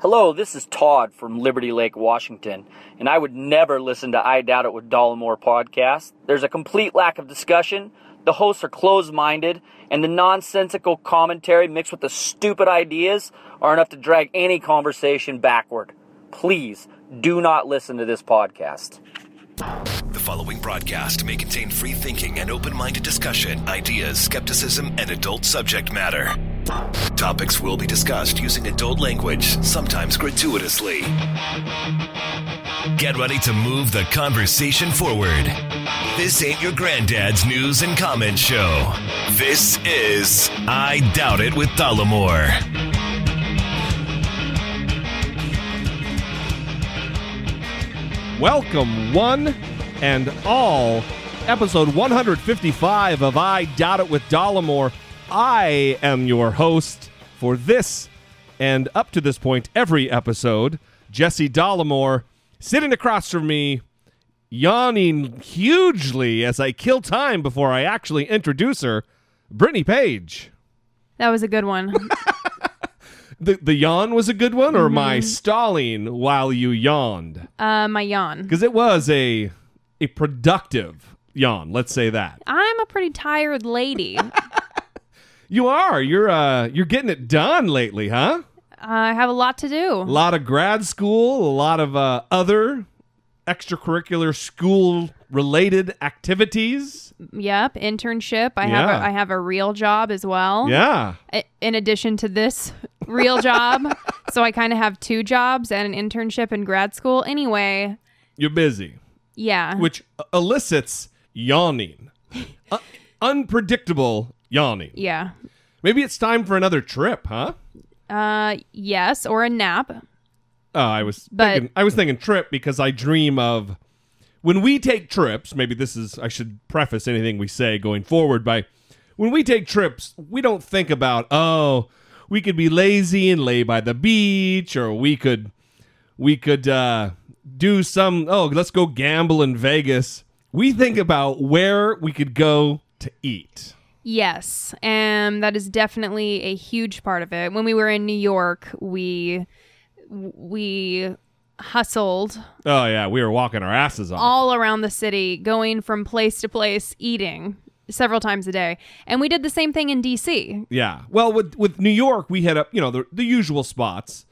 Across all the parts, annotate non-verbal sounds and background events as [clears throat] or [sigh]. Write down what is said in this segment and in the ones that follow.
Hello, this is Todd from Liberty Lake, Washington, and I would never listen to I Doubt It with Dollemore podcast. There's a complete lack of discussion, the hosts are closed minded, and the nonsensical commentary mixed with the stupid ideas are enough to drag any conversation backward. Please do not listen to this podcast. The following broadcast may contain free thinking and open minded discussion, ideas, skepticism, and adult subject matter. Topics will be discussed using adult language, sometimes gratuitously. Get ready to move the conversation forward. This ain't your granddad's news and comment show. This is I Doubt It with Dollemore. Welcome, one and all, episode 155 of I Doubt It with Dollemore. I am your host for this and up to this point, every episode. Jesse Dollemore sitting across from me, yawning hugely as I kill time before I actually introduce her, Brittany Page. That was a good one. [laughs] The, the yawn was a good one, or my stalling while you yawned? uh, my yawn. Because it was a a productive yawn. Let's say that. I'm a pretty tired lady. You are. You're uh you're getting it done lately, huh? I have a lot to do. A lot of grad school, a lot of uh, other extracurricular school related activities. Yep, internship. I have Yeah. a, I have a real job as well. Yeah. I- In addition to this [laughs] real job, so I kind of have two jobs and an internship in grad school. Anyway, You're busy, yeah. which elicits yawning. [laughs] Uh, unpredictable yawning. yeah. Maybe it's time for another trip, huh? Uh, yes, or a nap. Oh, I was But- thinking I was thinking trip because I dream of when we take trips, maybe this is I should preface anything we say going forward by when we take trips, we don't think about, oh, we could be lazy and lay by the beach or we could we could uh do some oh, let's go gamble in Vegas. We think about where we could go to eat. Yes, and that is definitely a huge part of it. When we were in New York, we we hustled Oh yeah, we were walking our asses off. all around the city, going from place to place, eating several times a day. And we did the same thing in DC. Yeah. Well, with with New York, we hit up you know the the usual spots,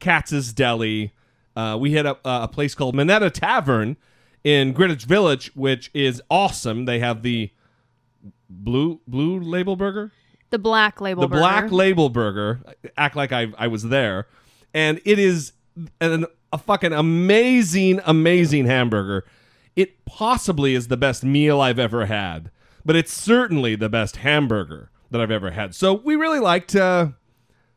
Katz's Deli. Uh, we hit up uh, a place called Minetta Tavern in Greenwich Village, which is awesome. They have the blue blue label burger, The black label the burger. black label burger. Act like I I was there, and it is an, a fucking amazing amazing hamburger. It possibly is the best meal I've ever had, but it's certainly the best hamburger that I've ever had. So we really like to uh,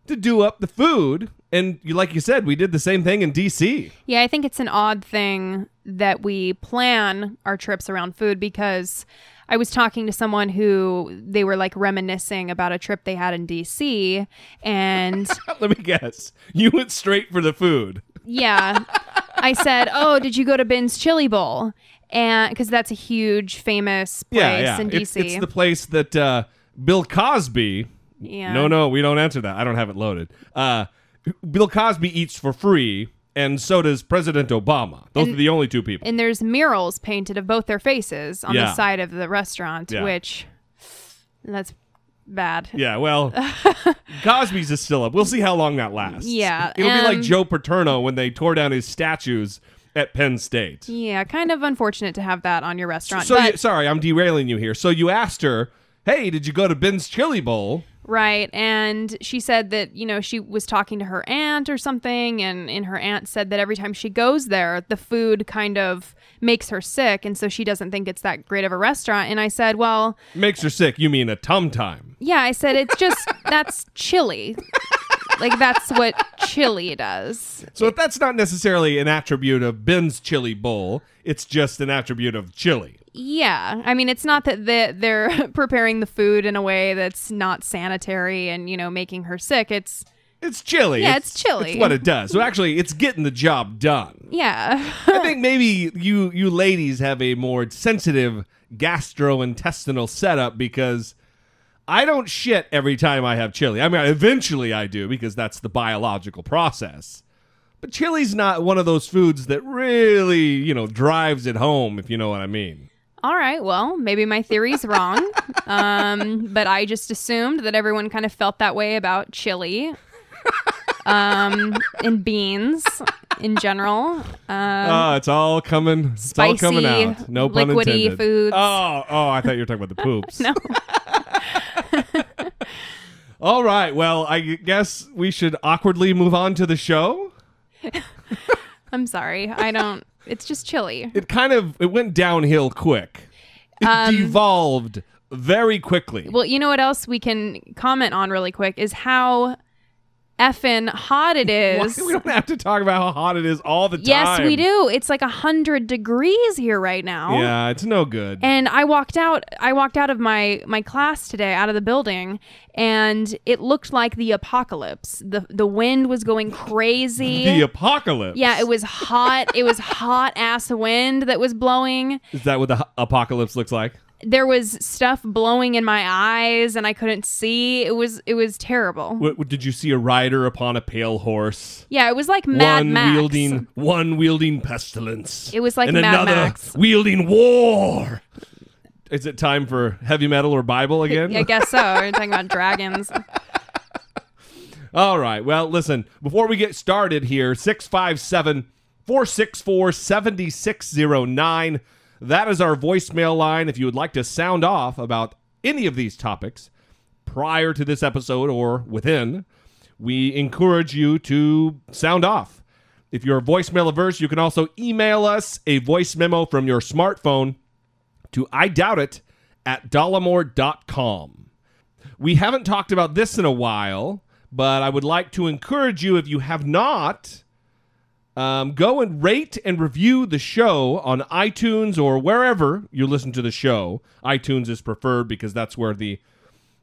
to do up the food, and you like you said, we did the same thing in DC. Yeah, I think it's an odd thing that we plan our trips around food because I was talking to someone who they were like reminiscing about a trip they had in DC and [laughs] Let me guess, you went straight for the food. yeah, I said, "Oh, did you go to Ben's Chili Bowl?" And because that's a huge famous place Yeah, yeah. in It's, DC. it's the place that uh, Bill Cosby. yeah. No, no, we don't answer that. I don't have it loaded. Uh, Bill Cosby eats for free, and so does President Obama. Those are the only two people. And there's murals painted of both their faces on Yeah. the side of the restaurant, Yeah. which that's bad. [laughs] yeah, well, Cosby's is still up. We'll see how long that lasts. Yeah, It'll be like um, Joe Paterno when they tore down his statues at Penn State. Yeah, kind of unfortunate to have that on your restaurant. So, but, you, sorry, I'm derailing you here. So you asked her, hey, did you go to Ben's Chili Bowl? Right, and she said that you know she was talking to her aunt or something, and and her aunt said that every time she goes there, the food kind of makes her sick, and so she doesn't think it's that great of a restaurant. And I said, well, Makes her sick. You mean a tum time. yeah, I said it's just [laughs] that's chili. like that's what chili does. So that's not necessarily an attribute of Ben's Chili Bowl. It's just an attribute of chili. Yeah, I mean, it's not that they're [laughs] preparing the food in a way that's not sanitary and you know making her sick. It's It's chili. Yeah, it's chili. It's what it does. So actually, it's getting the job done. yeah, I think maybe you you ladies have a more sensitive gastrointestinal setup because I don't shit every time I have chili. I mean, eventually I do because that's the biological process. But chili's not one of those foods that really, you know, drives it home, if you know what I mean. All right, well, maybe my theory's wrong. [laughs] um, but I just assumed that everyone kind of felt that way about chili um, and beans in general. Um, oh, it's all coming. It's all coming spicy, out. No pun liquidy intended. foods. Oh, oh, I thought you were talking about the [laughs] poops. no. [laughs] All right. Well, I guess we should awkwardly move on to the show. I'm sorry. I don't. It's just chilly. It kind of it went downhill quick. It Um, devolved very quickly. Well, you know what else we can comment on really quick is how effing hot it [laughs] is. We don't have to talk about how hot it is all the time. Yes, we do. It's like a hundred degrees here right now. Yeah, it's no good. And I walked out. I walked out of my my class today, out of the building, and it looked like the apocalypse. the The wind was going [laughs] crazy. the apocalypse. yeah, it was hot. it was hot ass wind that was blowing. Is that what the apocalypse looks like? There was stuff blowing in my eyes, and I couldn't see. It was it was terrible. What, what- did you see a rider upon a pale horse? Yeah, it was like Mad one Max. wielding one wielding pestilence. It was like and Mad another Max. wielding war. Is it time for heavy metal or Bible again? I guess so. We're talking about [laughs] dragons. All right. Well, listen, before we get started here, 657 464 7609. That is our voicemail line if you would like to sound off about any of these topics prior to this episode or within. We encourage you to sound off. If you're voicemail averse, you can also email us a voice memo from your smartphone to I doubt it at dollemore.com. We haven't talked about this in a while, but I would like to encourage you, if you have not, um, go and rate and review the show on iTunes or wherever you listen to the show. iTunes is preferred because that's where the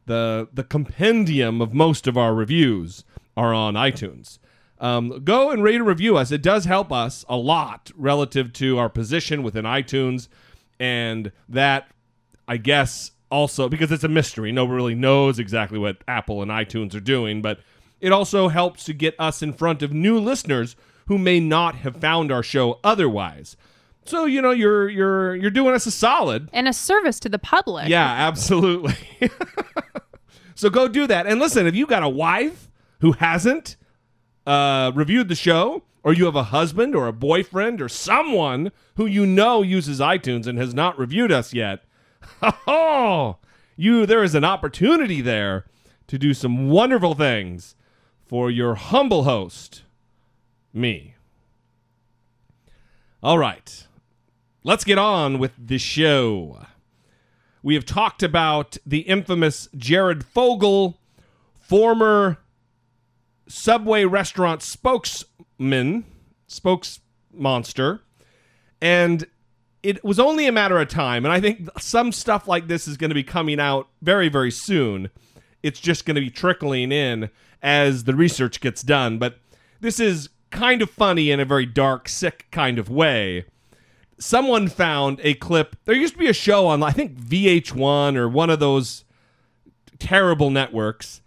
the the compendium of most of our reviews are on iTunes. Um, go and rate and review us. It does help us a lot relative to our position within iTunes, and that I guess also because it's a mystery. Nobody really knows exactly what Apple and iTunes are doing, but it also helps to get us in front of new listeners who may not have found our show otherwise. So you know you're you're you're doing us a solid. And a service to the public. Yeah, absolutely. [laughs] so go do that. And listen, if you got a wife who hasn't uh, reviewed the show, or you have a husband or a boyfriend or someone who you know uses iTunes and has not reviewed us yet, [laughs] oh, you there is an opportunity there to do some wonderful things for your humble host, me. All right. Let's get on with the show. We have talked about the infamous Jared Fogle, former Subway restaurant spokesman, spokesmonster, and it was only a matter of time. And I think some stuff like this is going to be coming out very, very soon. It's just going to be trickling in as the research gets done. But this is kind of funny in a very dark, sick kind of way someone found a clip. There used to be a show on, I think VH1 or one of those terrible networks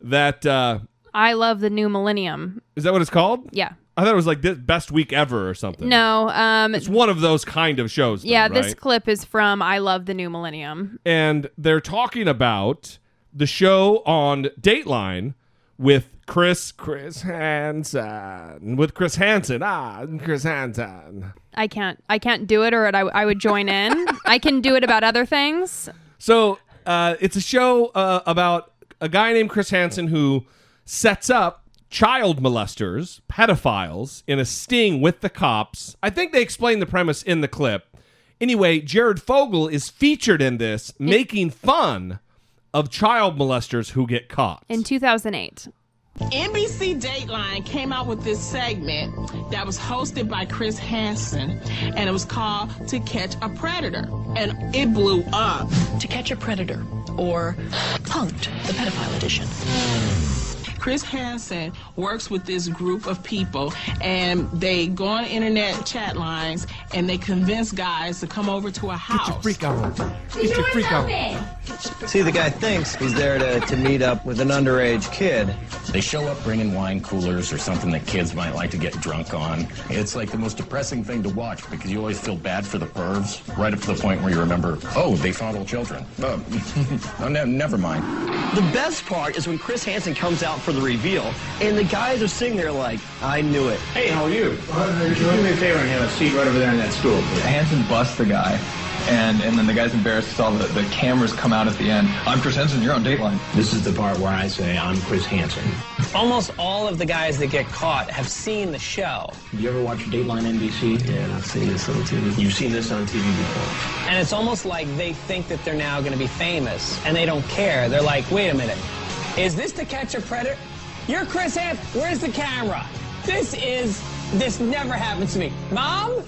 that uh, I love the new millennium. is that what it's called? Yeah. I thought it was like this best week ever or something. No. Um. it's one of those kind of shows. though, yeah. This clip is from I love the new millennium. and they're talking about the show on Dateline with Chris Chris Hansen with Chris Hansen ah Chris Hansen. I can't. I can't do it, or I, I would join in. I can do it about other things. So uh, it's a show uh, about a guy named Chris Hansen who sets up child molesters, pedophiles, in a sting with the cops. I think they explain the premise in the clip. Anyway, Jared Fogle is featured in this, making fun of child molesters who get caught. In 2008. NBC Dateline came out with this segment that was hosted by Chris Hansen, and it was called To Catch a Predator. And it blew up. To Catch a Predator or Punked, the pedophile edition. Chris Hansen works with this group of people and they go on internet chat lines and they convince guys to come over to a house. Get your freak on. Get your freak on. See, the guy thinks he's there to, to meet up with an underage kid. They show up bringing wine coolers or something that kids might like to get drunk on. It's like the most depressing thing to watch because you always feel bad for the pervs, right up to the point where you remember, oh, they fondle children. Oh, [laughs] oh ne- never mind. The best part is when Chris Hansen comes out for the reveal, and the guys are sitting there like, I knew it. Hey, how are you? Just do me a favor and have a seat right over there in that stool. please. Hansen busts the guy, and and then the guy's embarrassed because all the, the cameras come out at the end. I'm Chris Hansen, you're on Dateline. This is the part where I say I'm Chris Hansen. Almost all of the guys that get caught have seen the show. You ever watch Dateline NBC? Yeah, I've seen this on TV. You've seen this on TV before. And it's almost like they think that they're now going to be famous, and they don't care. They're like, wait a minute, is this to catch a predator? You're Chris Hansen. Where's the camera? This is, this never happens to me. Mom?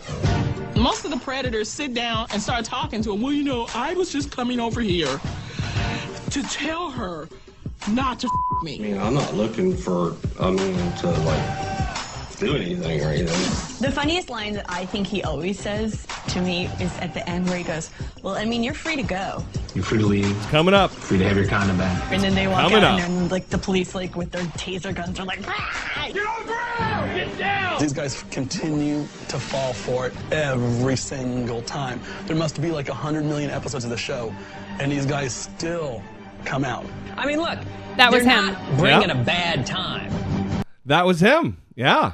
Most of the predators sit down and start talking to him. Well, you know, I was just coming over here to tell her not to f- me. I mean, I'm not looking for, I mean, to like do anything or anything. The funniest line that I think he always says to me is at the end where he goes, Well, I mean, you're free to go. You're free to leave, Coming up. free to have your condom back. And then they walk Coming out up. and then like the police like with their taser guns are like, "Ah!" Get on the ground! Get down! These guys continue to fall for it every single time. There must be like 100 million episodes of the show, and these guys still come out. I mean, look. That was they're him. not bringing Yeah. a bad time. That was him. Yeah.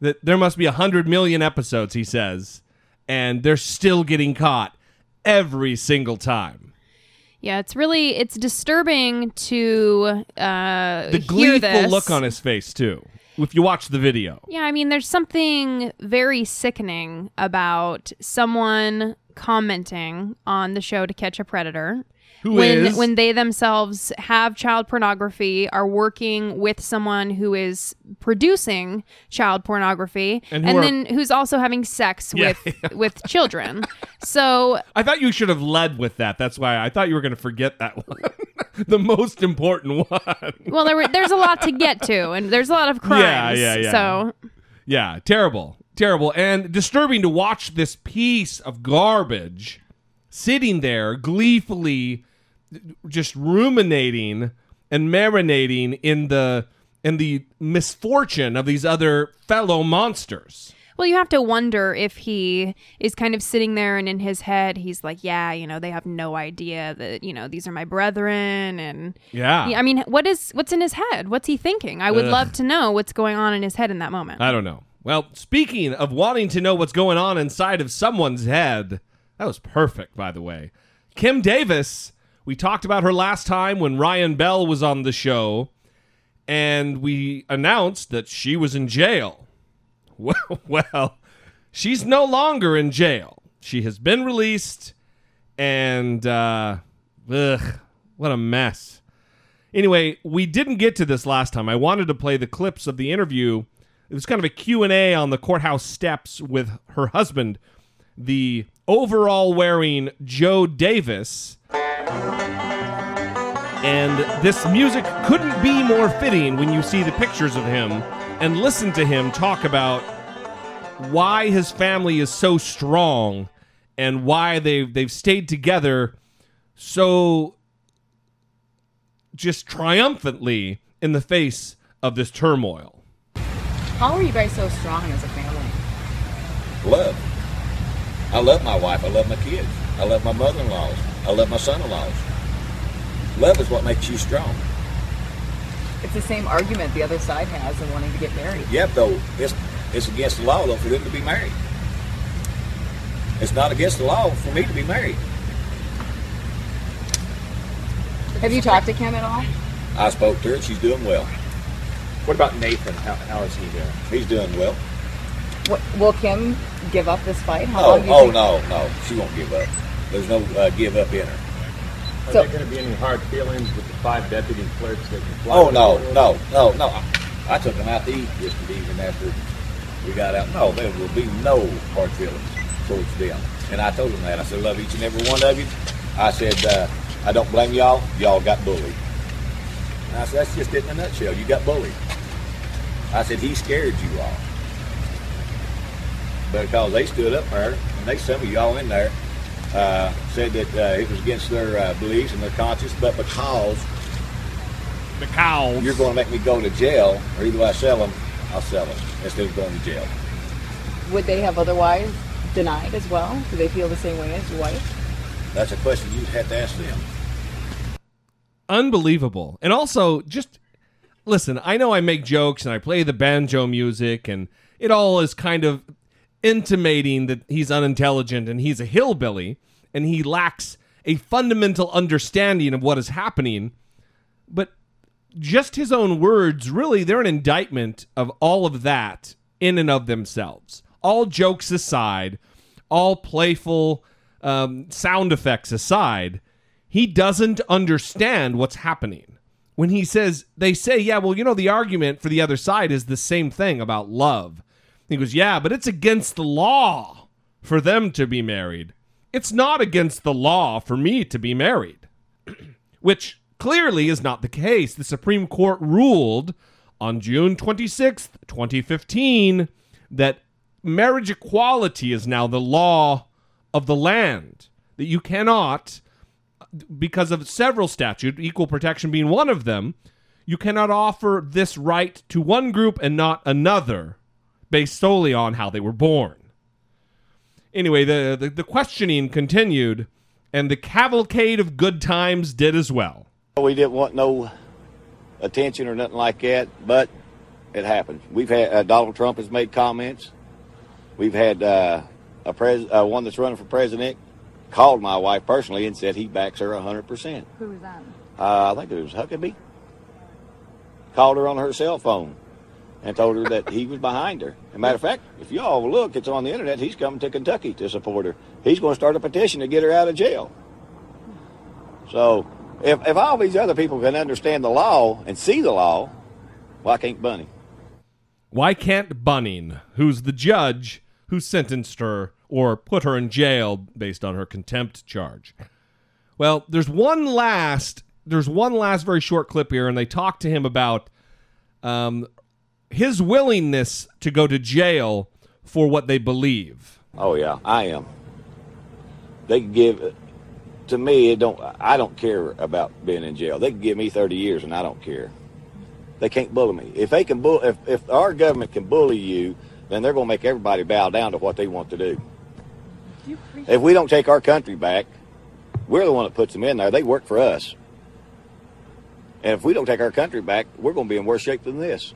That there must be a hundred million episodes, he says, and they're still getting caught every single time. Yeah, it's really it's disturbing to uh, The gleeful look on his face too. If you watch the video, Yeah, I mean, there's something very sickening about someone commenting on the show to catch a predator. Who when is? when they themselves have child pornography, are working with someone who is producing child pornography, And and, are- then who's also having sex Yeah, with [laughs] with children. So I thought you should have led with that. That's why I thought you were going to forget that [laughs] one, the most important one. well, there were, there's a lot to get to, and there's a lot of [laughs] crimes. Yeah, yeah, yeah. So Yeah, terrible. Terrible and disturbing to watch this piece of garbage sitting there gleefully just ruminating and marinating in the in the misfortune of these other fellow monsters. Well, you have to wonder if he is kind of sitting there and in his head he's like, yeah, you know, they have no idea that, you know, these are my brethren and Yeah. I mean, what is what's in his head? What's he thinking? I would Ugh. love to know what's going on in his head in that moment. I don't know. Well, speaking of wanting to know what's going on inside of someone's head, that was perfect, by the way. Kim Davis, we talked about her last time when Ryan Bell was on the show, and we announced that she was in jail. [laughs] Well, well, she's no longer in jail. She has been released, and, uh, ugh, what a mess. Anyway, we didn't get to this last time. I wanted to play the clips of the interview. It was kind of a Q&A on the courthouse steps with her husband, the overall wearing Joe Davis. And this music couldn't be more fitting when you see the pictures of him and listen to him talk about why his family is so strong and why they've they've stayed together so just triumphantly in the face of this turmoil. How are you guys so strong as a family? Love. I love my wife. I love my kids. I love my mother-in-laws. I love my son-in-laws. Love is what makes you strong. It's the same argument the other side has in wanting to get married. Yep, though it's it's against the law though for them to be married. It's not against the law for me to be married. Have you talked to Kim at all? I spoke to her. She's doing well. What about Nathan? How, how is he doing? He's doing well. What, will Kim give up this fight? How Oh, long oh no, no, she won't give up. There's no uh, give up in her. Are So- there going to be any hard feelings with the five deputy clerks that can fly Oh the no, no, no, no. I, I took them out to eat yesterday evening after we got out. No, there will be no hard feelings towards them. And I told them that. I said, love each and every one of you. I said, uh, I don't blame y'all. Y'all got bullied. And I said, that's just it in a nutshell. You got bullied. I said, he scared you all. Because they stood up there, and they, some of y'all in there, uh, said that uh, it was against their uh, beliefs and their conscience, but because because you're going to make me go to jail, or either I sell them, I'll sell them instead of going to jail. Would they have otherwise denied as well? Do they feel the same way as your wife? That's a question you'd have to ask them. unbelievable. And also, just listen, I know I make jokes and I play the banjo music, and it all is kind of intimating that he's unintelligent and he's a hillbilly and he lacks a fundamental understanding of what is happening. But just his own words, really, they're an indictment of all of that in and of themselves. All jokes aside, all playful um, sound effects aside, he doesn't understand what's happening. When he says, they say, yeah, well, you know, the argument for the other side is the same thing about love. He goes, yeah, but it's against the law for them to be married. It's not against the law for me to be married, [clears throat] which clearly is not the case. The Supreme Court ruled on June 26th, 2015, that marriage equality is now the law of the land, that you cannot because of several statutes, equal protection being one of them, you cannot offer this right to one group and not another based solely on how they were born. Anyway, the, the, the questioning continued, and the cavalcade of good times did as well. We didn't want no attention or nothing like that, but it happened. We've had uh, Donald Trump has made comments. We've had uh, a pres- uh, one that's running for president called my wife personally and said he backs her 100%. Who was that? Uh, I think it was Huckabee. Called her on her cell phone and told her that he was behind her. As a matter of fact, if y'all look, it's on the internet. He's coming to Kentucky to support her. He's going to start a petition to get her out of jail. So, if, if all these other people can understand the law and see the law, why can't Bunny? Why can't Bunning, who's the judge who sentenced her or put her in jail based on her contempt charge? Well, there's one last there's one last very short clip here, and they talk to him about um, his willingness to go to jail for what they believe. Oh yeah, I am. They can give to me. It don't. I don't care about being in jail. They can give me thirty years, and I don't care. They can't bully me. If they can bull, if if our government can bully you, then they're going to make everybody bow down to what they want to do. If we don't take our country back, we're the one that puts them in there. They work for us. And if we don't take our country back, we're going to be in worse shape than this.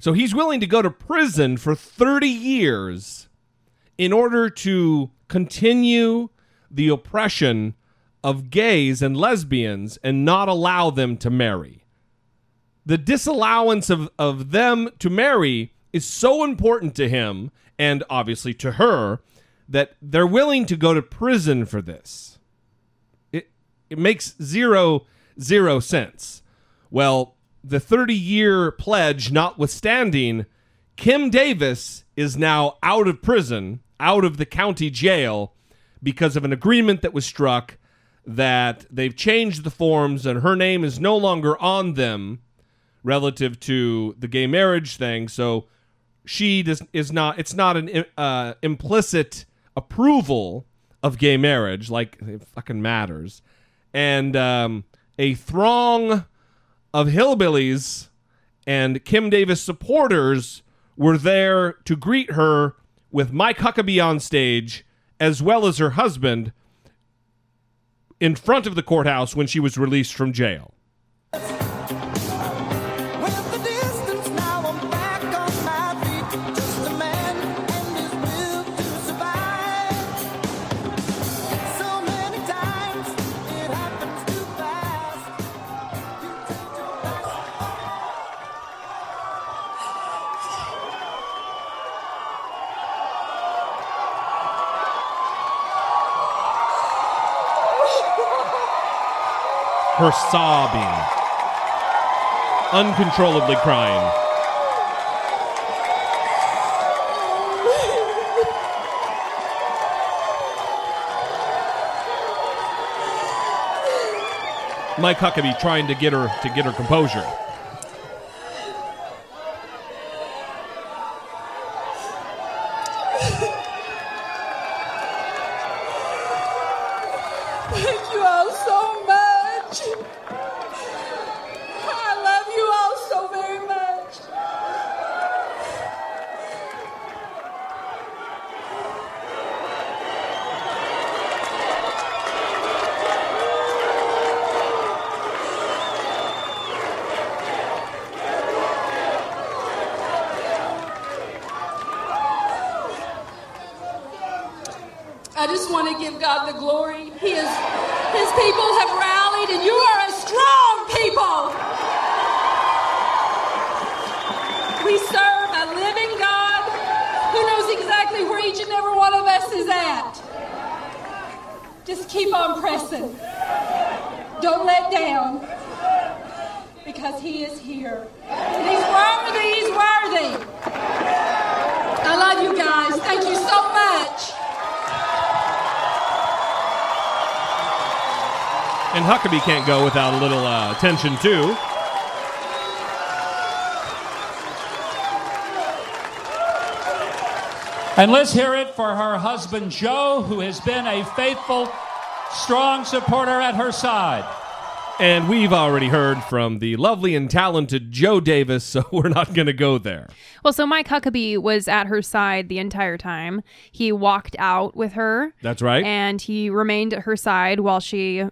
So he's willing to go to prison for 30 years in order to continue the oppression of gays and lesbians and not allow them to marry. The disallowance of, of them to marry is so important to him and obviously to her that they're willing to go to prison for this. It it makes zero zero sense. Well, the 30 year pledge notwithstanding, Kim Davis is now out of prison, out of the county jail, because of an agreement that was struck that they've changed the forms and her name is no longer on them relative to the gay marriage thing. So she does, is not, it's not an uh, implicit approval of gay marriage, like it fucking matters. And um, a throng of hillbillies and Kim Davis supporters were there to greet her with Mike Huckabee on stage, as well as her husband, in front of the courthouse when she was released from jail. Her sobbing, uncontrollably crying. Mike Huckabee trying to get her to get her composure. Thank you all so much. I love you all so very much. I just want to give God the glory. He is, His people have rallied, and you are a strong people. We serve a living God who knows exactly where each and every one of us is at. Just keep on pressing. Don't let down. Because He is here. And He's worthy, He's worthy. I love you guys. Thank you so much. And Huckabee can't go without a little uh, attention too. And let's hear it for her husband, Joe, who has been a faithful, strong supporter at her side. And we've already heard from the lovely and talented Joe Davis, so [laughs] we're not going to go there. Well, so Mike Huckabee was at her side the entire time. He walked out with her. That's right. And he remained at her side while she,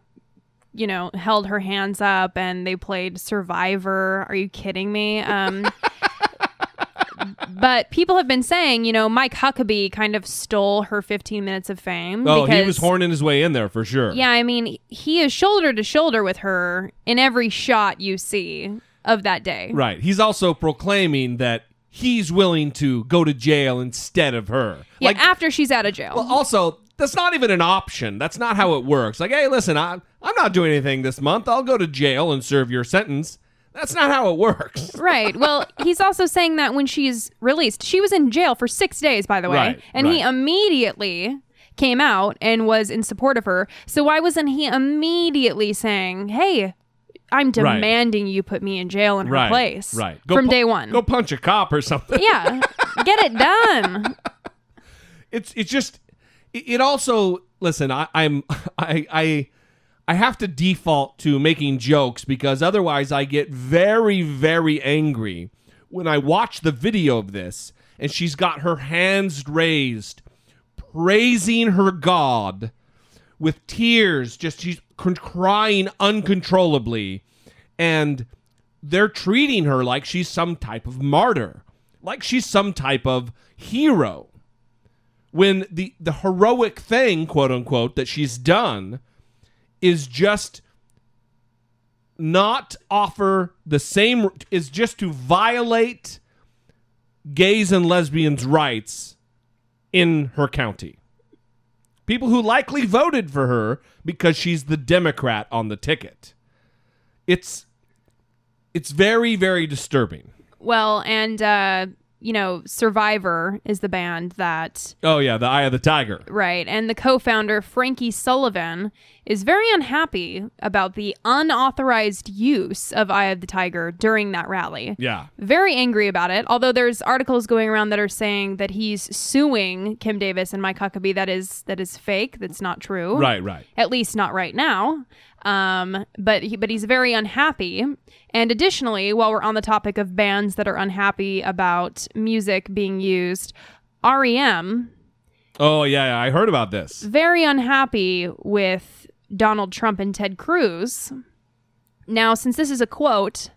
you know, held her hands up and they played Survivor. Are you kidding me? Um, [laughs] but people have been saying, you know, Mike Huckabee kind of stole her 15 minutes of fame. Oh, he was horning his way in there for sure. Yeah, I mean, he is shoulder to shoulder with her in every shot you see of that day. Right. He's also proclaiming that he's willing to go to jail instead of her. Yeah, after she's out of jail. Well, also, that's not even an option. That's not how it works. Like, hey, listen, I, I'm not doing anything this month. I'll go to jail and serve your sentence. That's not how it works. [laughs] right. Well, he's also saying that when she's released, she was in jail for six days, by the way, Right, and he immediately came out and was in support of her. So why wasn't he immediately saying, "Hey"? I'm Right. demanding you put me in jail in her right. place. Right. Go from pu- day one. Go punch a cop or something. yeah. Get it done. [laughs] it's it's just it it also listen I, i'm [laughs] i i i have to default to making jokes because otherwise i get very very angry when i watch the video of this and she's got her hands raised praising her god with tears just she's crying uncontrollably and they're treating her like she's some type of martyr like she's some type of hero. When the the heroic thing quote unquote that she's done is just not offer the same is just to violate gays and lesbians rights in her county. People who likely voted for her because she's the democrat on the ticket. It's it's very very disturbing. Well, and uh, you know, Survivor is the band that oh yeah the eye of the tiger. Right. And the co founder, Frankie Sullivan, is very unhappy about the unauthorized use of Eye of the Tiger during that rally. yeah Very angry about it. Although there's articles going around that are saying that he's suing Kim Davis and Mike Huckabee. That is that is fake. That's not true. Right, right. At least not right now. Um, but he, but he's very unhappy. And additionally, while we're on the topic of bands that are unhappy about music being used, REM oh yeah, yeah i heard about this very unhappy with Donald Trump and Ted Cruz. Now, since this is a quote,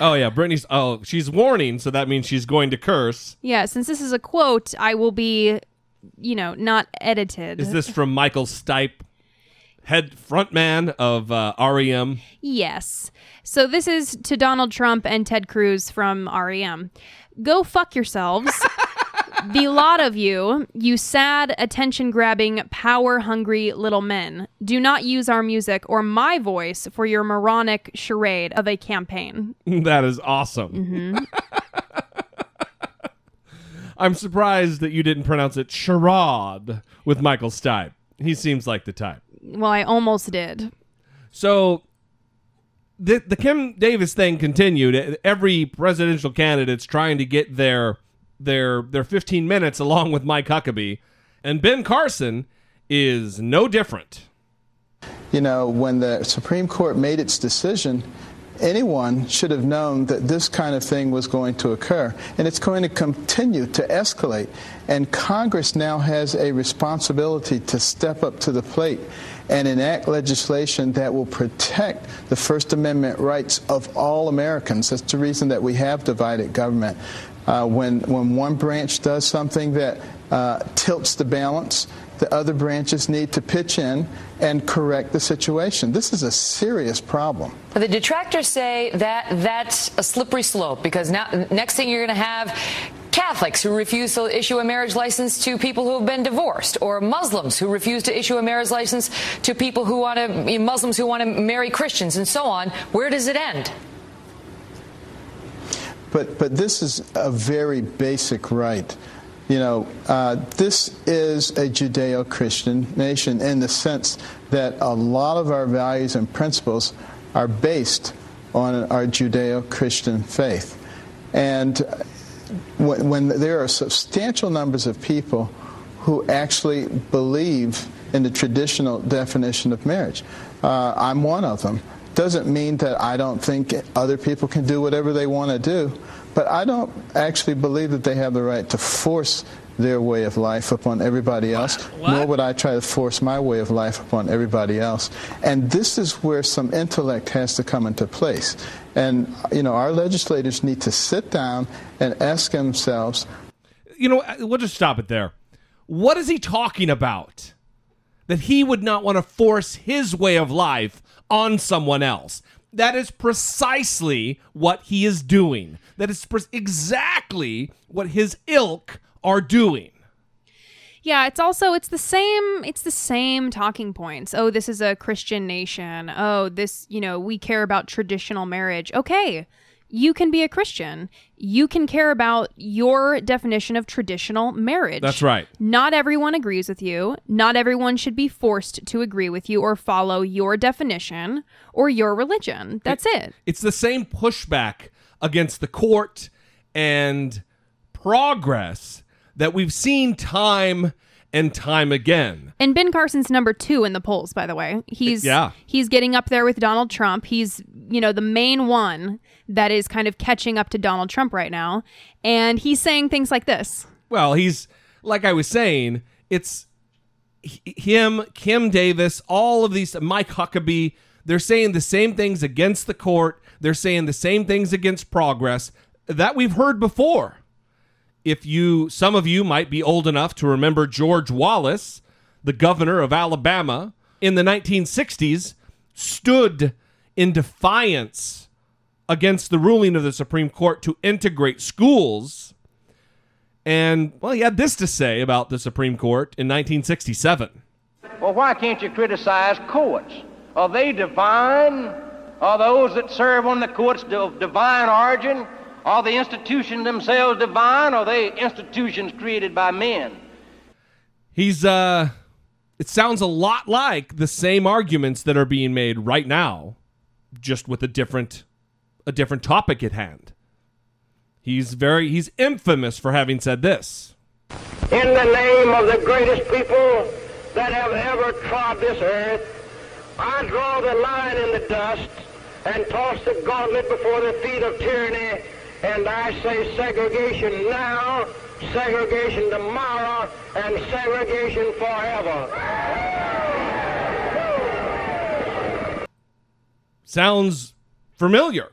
Oh yeah, Brittany's. Oh, she's warning, so that means she's going to curse. yeah, since this is a quote, I will be, you know, not edited. Is this from Michael Stipe, head frontman of uh, REM? Yes. So this is to Donald Trump and Ted Cruz from REM. Go fuck yourselves. [laughs] the lot of you, you sad, attention grabbing, power hungry little men, do not use our music or my voice for your moronic charade of a campaign. that is awesome. hmm I'm surprised that you didn't pronounce it charade with Michael Stipe. He seems like the type. Well, I almost did. So the the Kim Davis thing continued. Every presidential candidate's trying to get their their their 15 minutes along with Mike Huckabee, and Ben Carson is no different. You know, when the Supreme Court made its decision, anyone should have known that this kind of thing was going to occur. And it's going to continue to escalate. And Congress now has a responsibility to step up to the plate and enact legislation that will protect the First Amendment rights of all Americans. That's the reason that we have divided government. Uh, when, when one branch does something that uh, tilts the balance, the other branches need to pitch in and correct the situation. This is a serious problem. The detractors say that that's a slippery slope because now next thing you're going to have Catholics who refuse to issue a marriage license to people who have been divorced, or Muslims who refuse to issue a marriage license to people who want to Muslims who want to marry Christians, and so on. Where does it end? But but this is a very basic right. You know, uh, this is a Judeo Christian nation in the sense that a lot of our values and principles are based on our Judeo Christian faith. And when, when, there are substantial numbers of people who actually believe in the traditional definition of marriage, uh, I'm one of them. Doesn't mean that I don't think other people can do whatever they want to do. But I don't actually believe that they have the right to force their way of life upon everybody else, what? nor would I try to force my way of life upon everybody else. And this is where some intellect has to come into place. And, you know, our legislators need to sit down and ask themselves. You know, uh, we'll just stop it there. What is he talking about? That he would not want to force his way of life on someone else. That is precisely what he is doing. That is pre- exactly what his ilk are doing. Yeah, it's also it's the same it's the same talking points. Oh, this is a Christian nation. Oh, this, you know, we care about traditional marriage. Okay. You can be a Christian. You can care about your definition of traditional marriage. That's right. Not everyone agrees with you. Not everyone should be forced to agree with you or follow your definition or your religion. That's it. it. It's the same pushback against the court and progress that we've seen time and time again. And Ben Carson's number 2 in the polls by the way. He's yeah. he's getting up there with Donald Trump. He's, you know, the main one that is kind of catching up to Donald Trump right now, and he's saying things like this. Well, he's like I was saying, it's him, Kim Davis, all of these Mike Huckabee, they're saying the same things against the court they're saying the same things against progress that we've heard before. If you, some of you might be old enough to remember George Wallace, the governor of Alabama in the 1960s, stood in defiance against the ruling of the Supreme Court to integrate schools. And, well, he had this to say about the Supreme Court in 1967. Well, why can't you criticize courts? Are they divine? Are those that serve on the courts of divine origin? Are the institutions themselves divine? Are they institutions created by men? He's, uh, it sounds a lot like the same arguments that are being made right now, just with a different, a different topic at hand. He's very, he's infamous for having said this. In the name of the greatest people that have ever trod this earth, I draw the line in the dust and toss the gauntlet before the feet of tyranny, and I say segregation now, segregation tomorrow, and segregation forever. Sounds familiar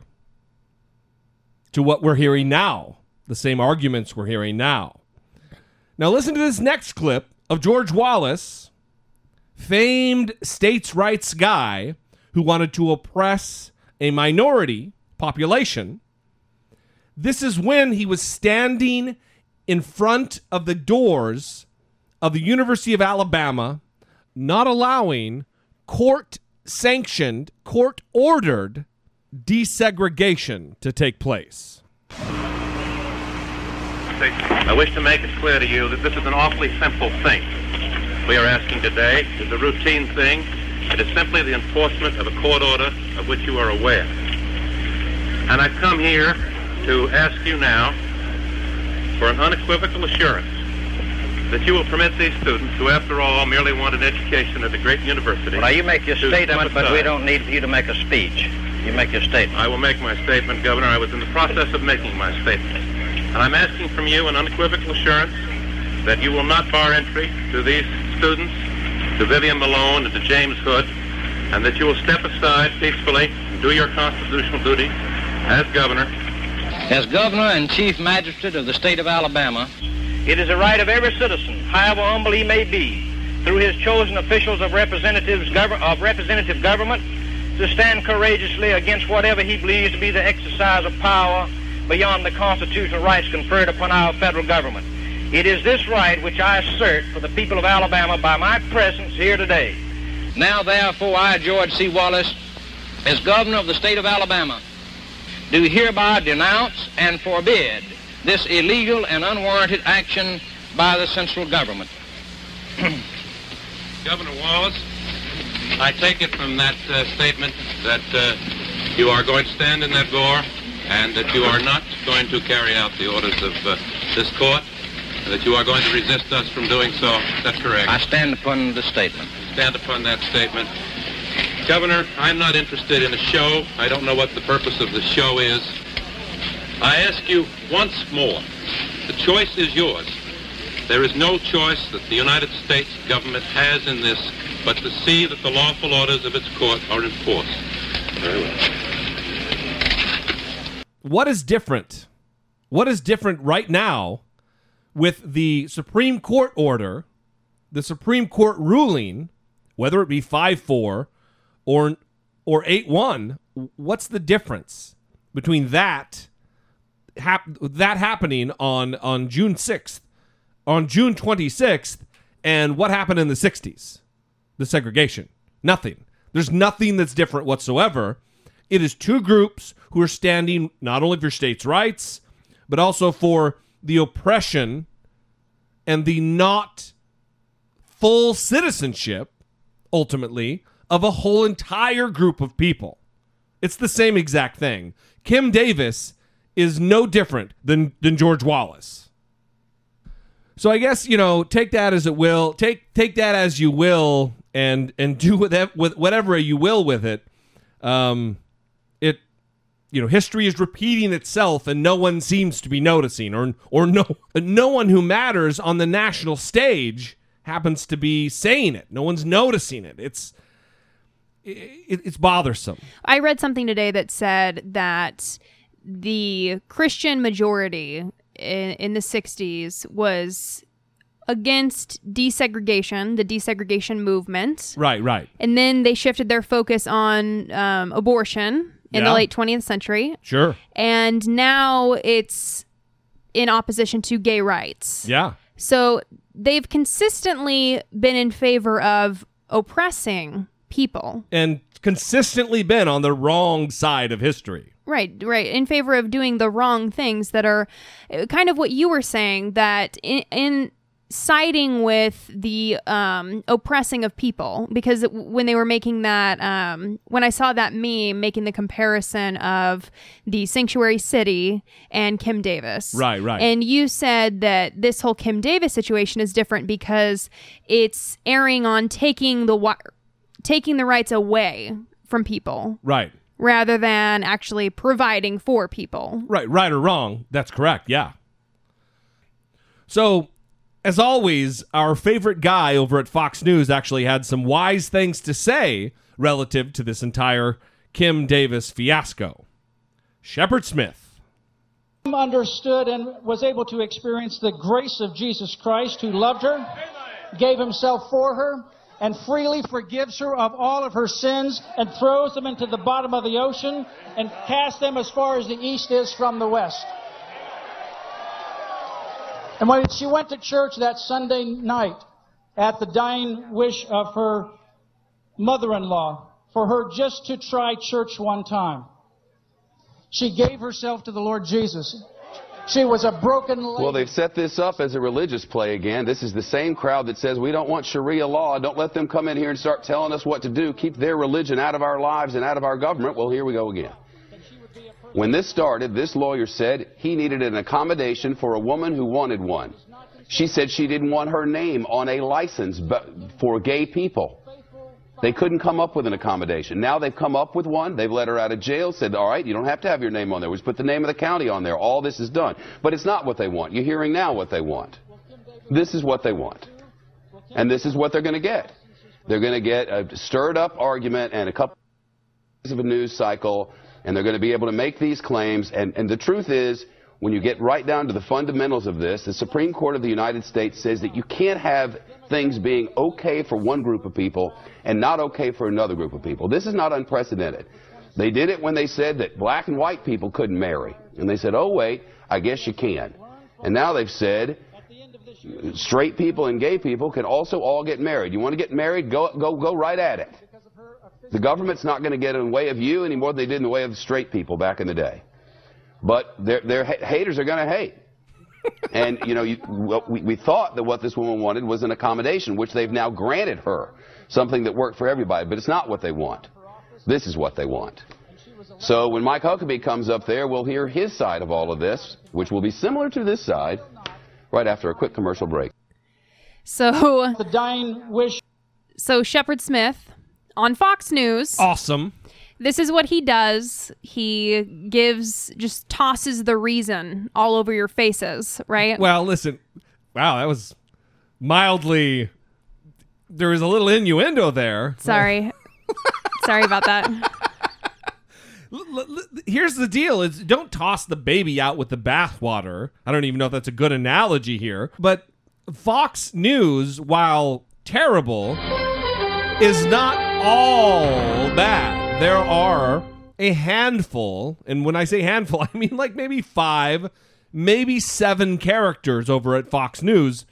to what we're hearing now, the same arguments we're hearing now. Now, listen to this next clip of George Wallace, famed states' rights guy who wanted to oppress a minority population. This is when he was standing in front of the doors of the University of Alabama, not allowing court sanctioned, court ordered desegregation to take place. I wish to make it clear to you that this is an awfully simple thing. We are asking today is a routine thing It is simply the enforcement of a court order of which you are aware. And I come here to ask you now for an unequivocal assurance that you will permit these students, who after all merely want an education at a great university. Now you make your statement, step but we don't need you to make a speech. You make your statement. I will make my statement, Governor. I was in the process of making my statement. And I'm asking from you an unequivocal assurance that you will not bar entry to these students, to Vivian Malone and to James Hood, and that you will step aside peacefully and do your constitutional duty as governor. As governor and chief magistrate of the state of Alabama, it is the right of every citizen, however humble he may be, through his chosen officials of representatives of representative government, to stand courageously against whatever he believes to be the exercise of power beyond the constitutional rights conferred upon our federal government. It is this right which I assert for the people of Alabama by my presence here today. Now, therefore, I, George C. Wallace, as governor of the state of Alabama, do hereby denounce and forbid this illegal and unwarranted action by the central government. [clears throat] Governor Wallace, I take it from that uh, statement that uh, you are going to stand in that door and that you are not going to carry out the orders of uh, this court, and that you are going to resist us from doing so. Is that correct? I stand upon the statement. Stand upon that statement. Governor, I'm not interested in a show. I don't know what the purpose of the show is. I ask you once more, the choice is yours. There is no choice that the United States government has in this but to see that the lawful orders of its court are enforced. Very well. What is different? What is different right now with the Supreme Court order, the Supreme Court ruling, whether it be 5-4 or or 8-1, what's the difference between that hap- that happening on on June 6th, on June 26th and what happened in the 60s? The segregation. Nothing. There's nothing that's different whatsoever. It is two groups who are standing not only for states' rights, but also for the oppression and the not full citizenship, ultimately, of a whole entire group of people. It's the same exact thing. Kim Davis is no different than, than George Wallace. So I guess you know, take that as it will. Take take that as you will, and and do with with whatever you will with it. Um, it, you know, history is repeating itself, and no one seems to be noticing, or or no no one who matters on the national stage happens to be saying it. No one's noticing it. It's it, it's bothersome. I read something today that said that the Christian majority in, in the 60s was against desegregation, the desegregation movement. Right, right. And then they shifted their focus on um, abortion in the late 20th century. Sure. And now it's in opposition to gay rights. Yeah. So they've consistently been in favor of oppressing people. And consistently been on the wrong side of history. Right, right. In favor of doing the wrong things that are uh, kind of what you were saying that in, in siding with the um, oppressing of people, because when they were making that, um, when I saw that meme making the comparison of the Sanctuary City and Kim Davis. Right, right. And you said that this whole Kim Davis situation is different because it's erring on taking the wi- taking the rights away from people Right. Rather than actually providing for people. Right, right or wrong. That's correct. Yeah. So, as always, our favorite guy over at Fox News actually had some wise things to say relative to this entire Kim Davis fiasco. Shepard Smith. understood and was able to experience the grace of Jesus Christ, who loved her, gave himself for her, and freely forgives her of all of her sins and throws them into the bottom of the ocean and casts them as far as the east is from the west. And when she went to church that Sunday night at the dying wish of her mother in law for her just to try church one time, she gave herself to the Lord Jesus. She was a broken lady. Well, they've set this up as a religious play again. This is the same crowd that says we don't want Sharia law. Don't let them come in here and start telling us what to do. Keep their religion out of our lives and out of our government. Well, here we go again. When this started, this lawyer said he needed an accommodation for a woman who wanted one. She said she didn't want her name on a license for gay people. They couldn't come up with an accommodation. Now they've come up with one. They've let her out of jail, said, all right, you don't have to have your name on there. We put the name of the county on there. All this is done. But it's not what they want. You're hearing now what they want. This is what they want. And this is what they're going to get. They're going to get a stirred up argument and a couple of a news cycle, and they're going to be able to make these claims. And, and the truth is, when you get right down to the fundamentals of this, the Supreme Court of the United States says that you can't have things being okay for one group of people and not okay for another group of people. This is not unprecedented. They did it when they said that black and white people couldn't marry. And they said, oh, wait, I guess you can. And now they've said straight people and gay people can also all get married. You want to get married? Go, go, go right at it. The government's not going to get in the way of you any more than they did in the way of straight people back in the day. But their, their haters are going to hate. [laughs] and, you know, you, we, we thought that what this woman wanted was an accommodation, which they've now granted her, something that worked for everybody. But it's not what they want. This is what they want. So when Mike Huckabee comes up there, we'll hear his side of all of this, which will be similar to this side, right after a quick commercial break. So the dying wish. So Shepard Smith on Fox News. Awesome. This is what he does. He gives, just tosses the reason all over your faces, right? Well, listen. Wow, that was mildly. There was a little innuendo there. Sorry. [laughs] Sorry about that. Here's the deal: is don't toss the baby out with the bathwater. I don't even know if that's a good analogy here, but Fox News, while terrible, is not all bad. There are a handful, and when I say handful, [laughs] I mean like maybe five, maybe seven characters over at Fox News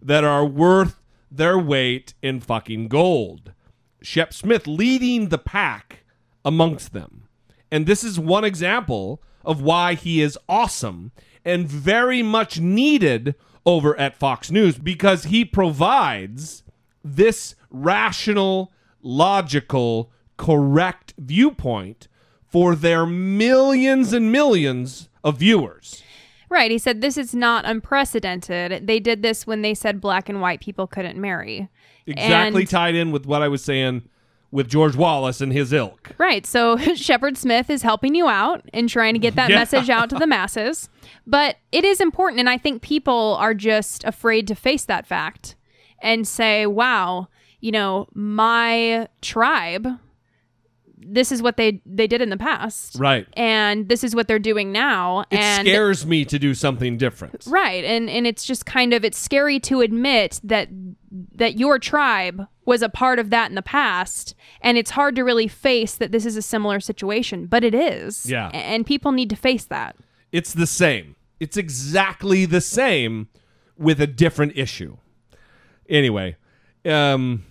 that are worth their weight in fucking gold. Shep Smith leading the pack amongst them. And this is one example of why he is awesome and very much needed over at Fox News because he provides this rational, logical, correct viewpoint for their millions and millions of viewers. Right. He said this is not unprecedented. They did this when they said black and white people couldn't marry. Exactly And- tied in with what I was saying with George Wallace and his ilk. Right. So [laughs] Shepard Smith is helping you out and trying to get that [laughs] Yeah. message out to the masses. But it is important. And I think people are just afraid to face that fact and say, wow, you know, my tribe, this is what they, they did in the past. Right. And this is what they're doing now. It and scares me to do something different. Right. And and it's just kind of it's scary to admit that that your tribe was a part of that in the past and it's hard to really face that this is a similar situation, but it is. Yeah. And people need to face that. It's the same. It's exactly the same with a different issue. Anyway, um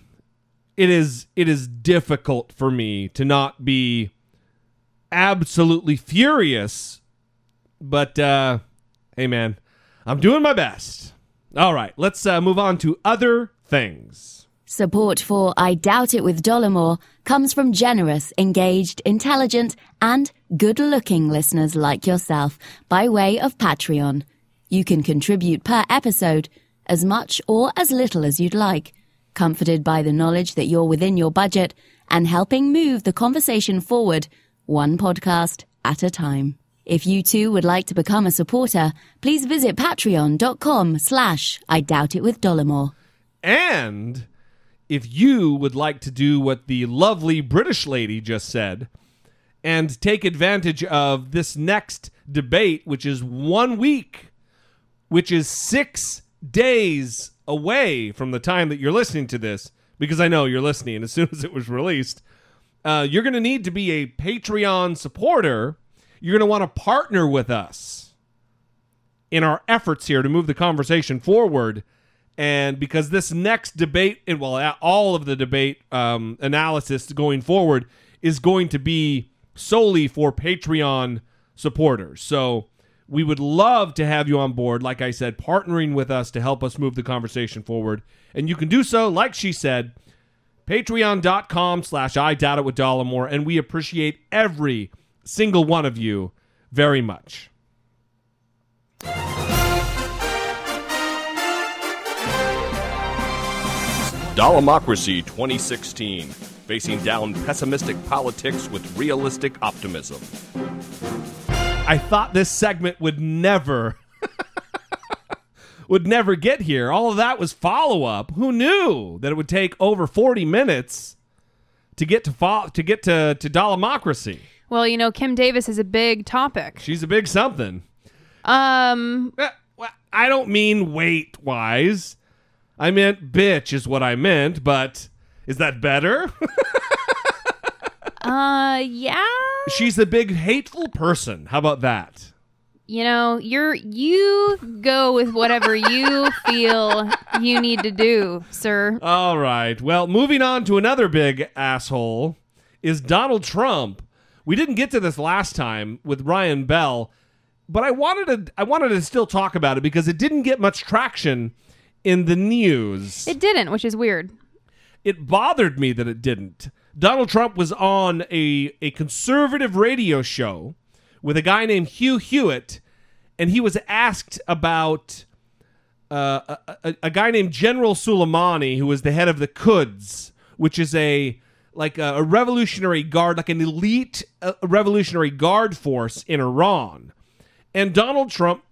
it is it is difficult for me to not be absolutely furious, but uh hey man, I'm doing my best. All right, let's uh, move on to other things. Support for I Doubt It with Dollemore comes from generous, engaged, intelligent, and good looking listeners like yourself by way of Patreon. You can contribute per episode as much or as little as you'd like, comforted by the knowledge that you're within your budget and helping move the conversation forward one podcast at a time. If you too would like to become a supporter, please visit patreon.com slash I Doubt It with Dollemore. And if you would like to do what the lovely British lady just said and take advantage of this next debate, which is one week, which is six days away from the time that you're listening to this, because I know you're listening as [laughs] soon as it was released, uh, you're going to need to be a Patreon supporter. You're going to want to partner with us in our efforts here to move the conversation forward. And because this next debate, and well, all of the debate um, analysis going forward is going to be solely for Patreon supporters. So We would love to have you on board, like I said, partnering with us to help us move the conversation forward. And you can do so, like she said, patreon.com slash I doubt it with Dollemore. And we appreciate every single one of you very much. Dollemocracy 2016, facing down pessimistic politics with realistic optimism. I thought this segment would never [laughs] would never get here. All of that was follow up. Who knew that it would take over 40 minutes to get to fo- to get to to Dollemocracy? Well, you know, Kim Davis is a big topic. She's a big something. Um, I don't mean weight wise. I meant bitch is what I meant, but is that better? [laughs] uh, yeah. She's a big hateful person. How about that? You know, you're you go with whatever you feel you need to do, sir. All right. Well, moving on to another big asshole is Donald Trump. We didn't get to this last time with Ryan Bell, but I wanted to I wanted to still talk about it because it didn't get much traction in the news. It didn't, which is weird. It bothered me that it didn't. Donald Trump was on a, a conservative radio show with a guy named Hugh Hewitt, and he was asked about uh, a, a, a guy named General Soleimani, who was the head of the Quds, which is a like a, a revolutionary guard, like an elite uh, revolutionary guard force in Iran. And Donald Trump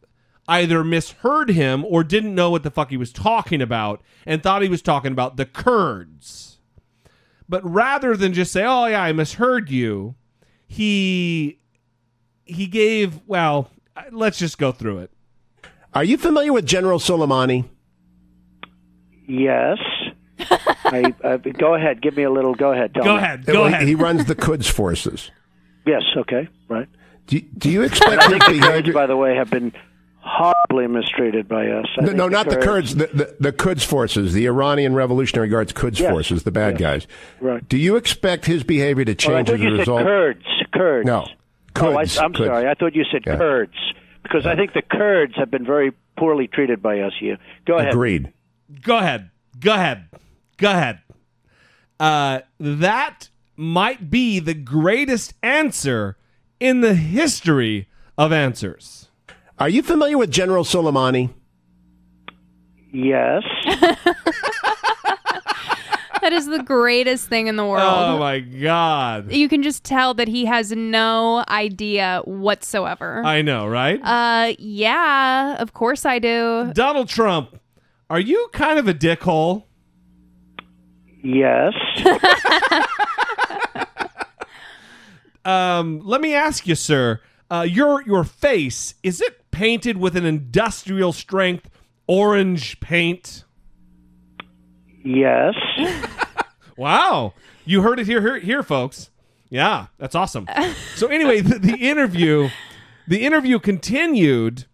either misheard him or didn't know what the fuck he was talking about and thought he was talking about the Kurds. But rather than just say, "Oh yeah, I misheard you," he he gave well, let's just go through it. Are you familiar with General Soleimani? Yes. [laughs] I, uh, go ahead. Give me a little. Go ahead. Go me. ahead. Go He- ahead. He runs the Quds forces. Yes. Okay. Right. Do, do you expect I his the behavior? by the way, have been horribly mistreated by us. I No, think no, not the Kurds. The, the, the Quds forces, the Iranian Revolutionary Guards Quds Yes. forces, the bad guys. Right. Do you expect his behavior to Oh, change thought as a you said result? Kurds. Kurds. No. Oh, I, Kurds, I'm Kurds. sorry. I thought you said Yeah. Kurds because I think the Kurds have been very poorly treated by us. You go ahead. Agreed. Go ahead. Go ahead. Go ahead. Uh, that might be the greatest answer in the history of answers. Are you familiar with General Soleimani? Yes. [laughs] That is the greatest thing in the world. Oh my god. You can just tell that he has no idea whatsoever. I know, right? uh, yeah, of course I do. Donald Trump, are you kind of a dickhole? Yes. [laughs] Um, let me ask you, sir. Uh, your your face is it painted with an industrial strength orange paint? Yes. [laughs] Wow, you heard it here, here, here, folks. Yeah, that's awesome. So anyway, the, the interview, the interview continued,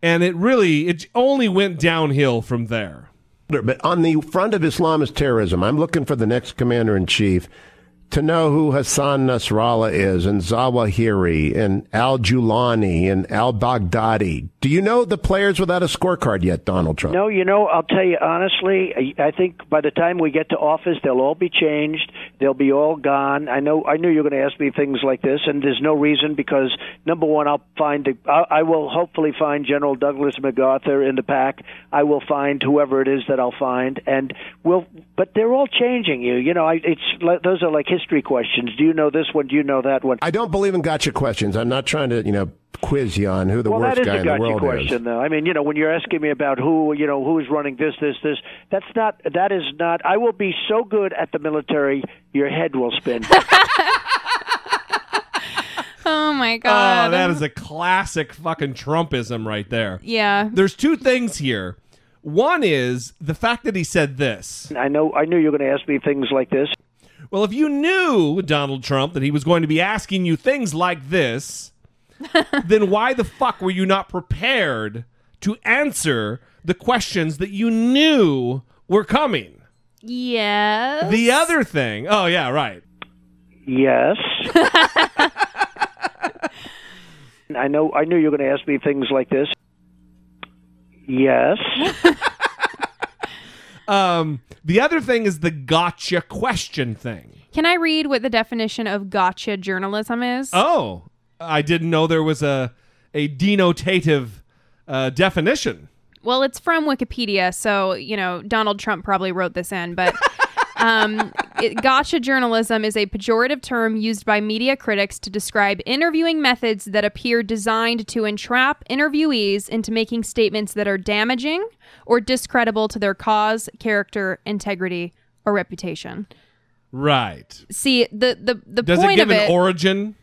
and it really it only went downhill from there. But on the front of Islamist terrorism, I'm looking for the next commander in chief to know who Hassan Nasrallah is, and Zawahiri, and Al Julani, and Al Baghdadi. Do you know the players without a scorecard yet, Donald Trump? No, you know, I'll tell you honestly. I think by the time we get to office, they'll all be changed. They'll be all gone. I know. I knew you were going to ask me things like this, and there's no reason because number one, I'll find. The, I, I will hopefully find General Douglas MacArthur in the pack. I will find whoever it is that I'll find, and we'll. But they're all changing you. You know, I, it's those are like history questions. Do you know this one? Do you know that one? I don't believe in gotcha questions. I'm not trying to, you know, quiz you on who the well, worst that is guy a in the gotcha world question, is. though. I mean, you know, when you're asking me about who, you know, who's running this, this, this, that's not. That is not. I will be so good at the military, your head will spin. [laughs] Oh my god. Oh, that is a classic fucking Trumpism right there. Yeah. There's two things here. One is the fact that he said this. I know. I knew you were going to ask me things like this. Well, if you knew Donald Trump that he was going to be asking you things like this, [laughs] then why the fuck were you not prepared to answer the questions that you knew were coming? Yes. The other thing, oh yeah, right. Yes. [laughs] I know. I knew you were going to ask me things like this. Yes. [laughs] Um, the other thing is the gotcha question thing. Can I read what the definition of gotcha journalism is? Oh, I didn't know there was a a denotative uh, definition. Well, it's from Wikipedia, so you know Donald Trump probably wrote this in, but [laughs] um, it, gotcha journalism is a pejorative term used by media critics to describe interviewing methods that appear designed to entrap interviewees into making statements that are damaging or discreditable to their cause, character, integrity, or reputation. Right. See, the the the Does it point give of an it. origin,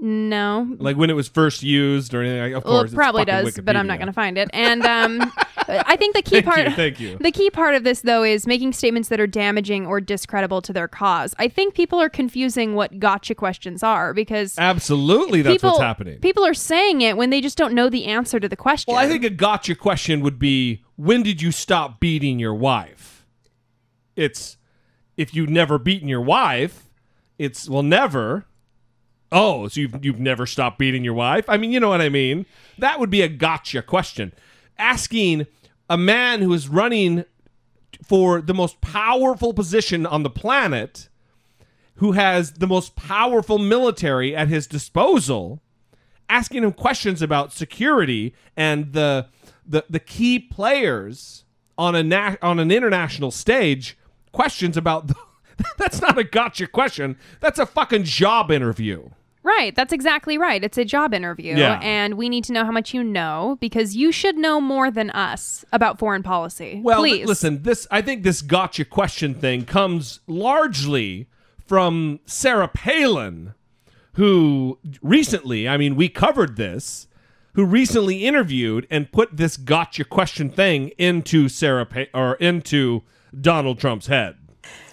no, like when it was first used or anything? Like, Of well, course, it probably does, but I'm not going to find it. And um, I think the key [laughs] Thank part, you, thank you. the key part of this though is making statements that are damaging or discreditable to their cause. I think people are confusing what gotcha questions are because Absolutely, that's people, what's happening. People are saying it when they just don't know the answer to the question. Well, I think a gotcha question would be when did you stop beating your wife? It's if you've never beaten your wife, it's well never. Oh, so you've you've never stopped beating your wife? I mean, you know what I mean? That would be a gotcha question. Asking a man who is running for the most powerful position on the planet, who has the most powerful military at his disposal, asking him questions about security and the the, the key players on a na- on an international stage questions about the, [laughs] that's not a gotcha question that's a fucking job interview Right, that's exactly right. It's a job interview, Yeah. and we need to know how much you know because you should know more than us about foreign policy. well Please. listen this i think this gotcha question thing comes largely from sarah palin who recently i mean we covered this who recently interviewed and put this gotcha question thing into sarah pa- or into donald trump's head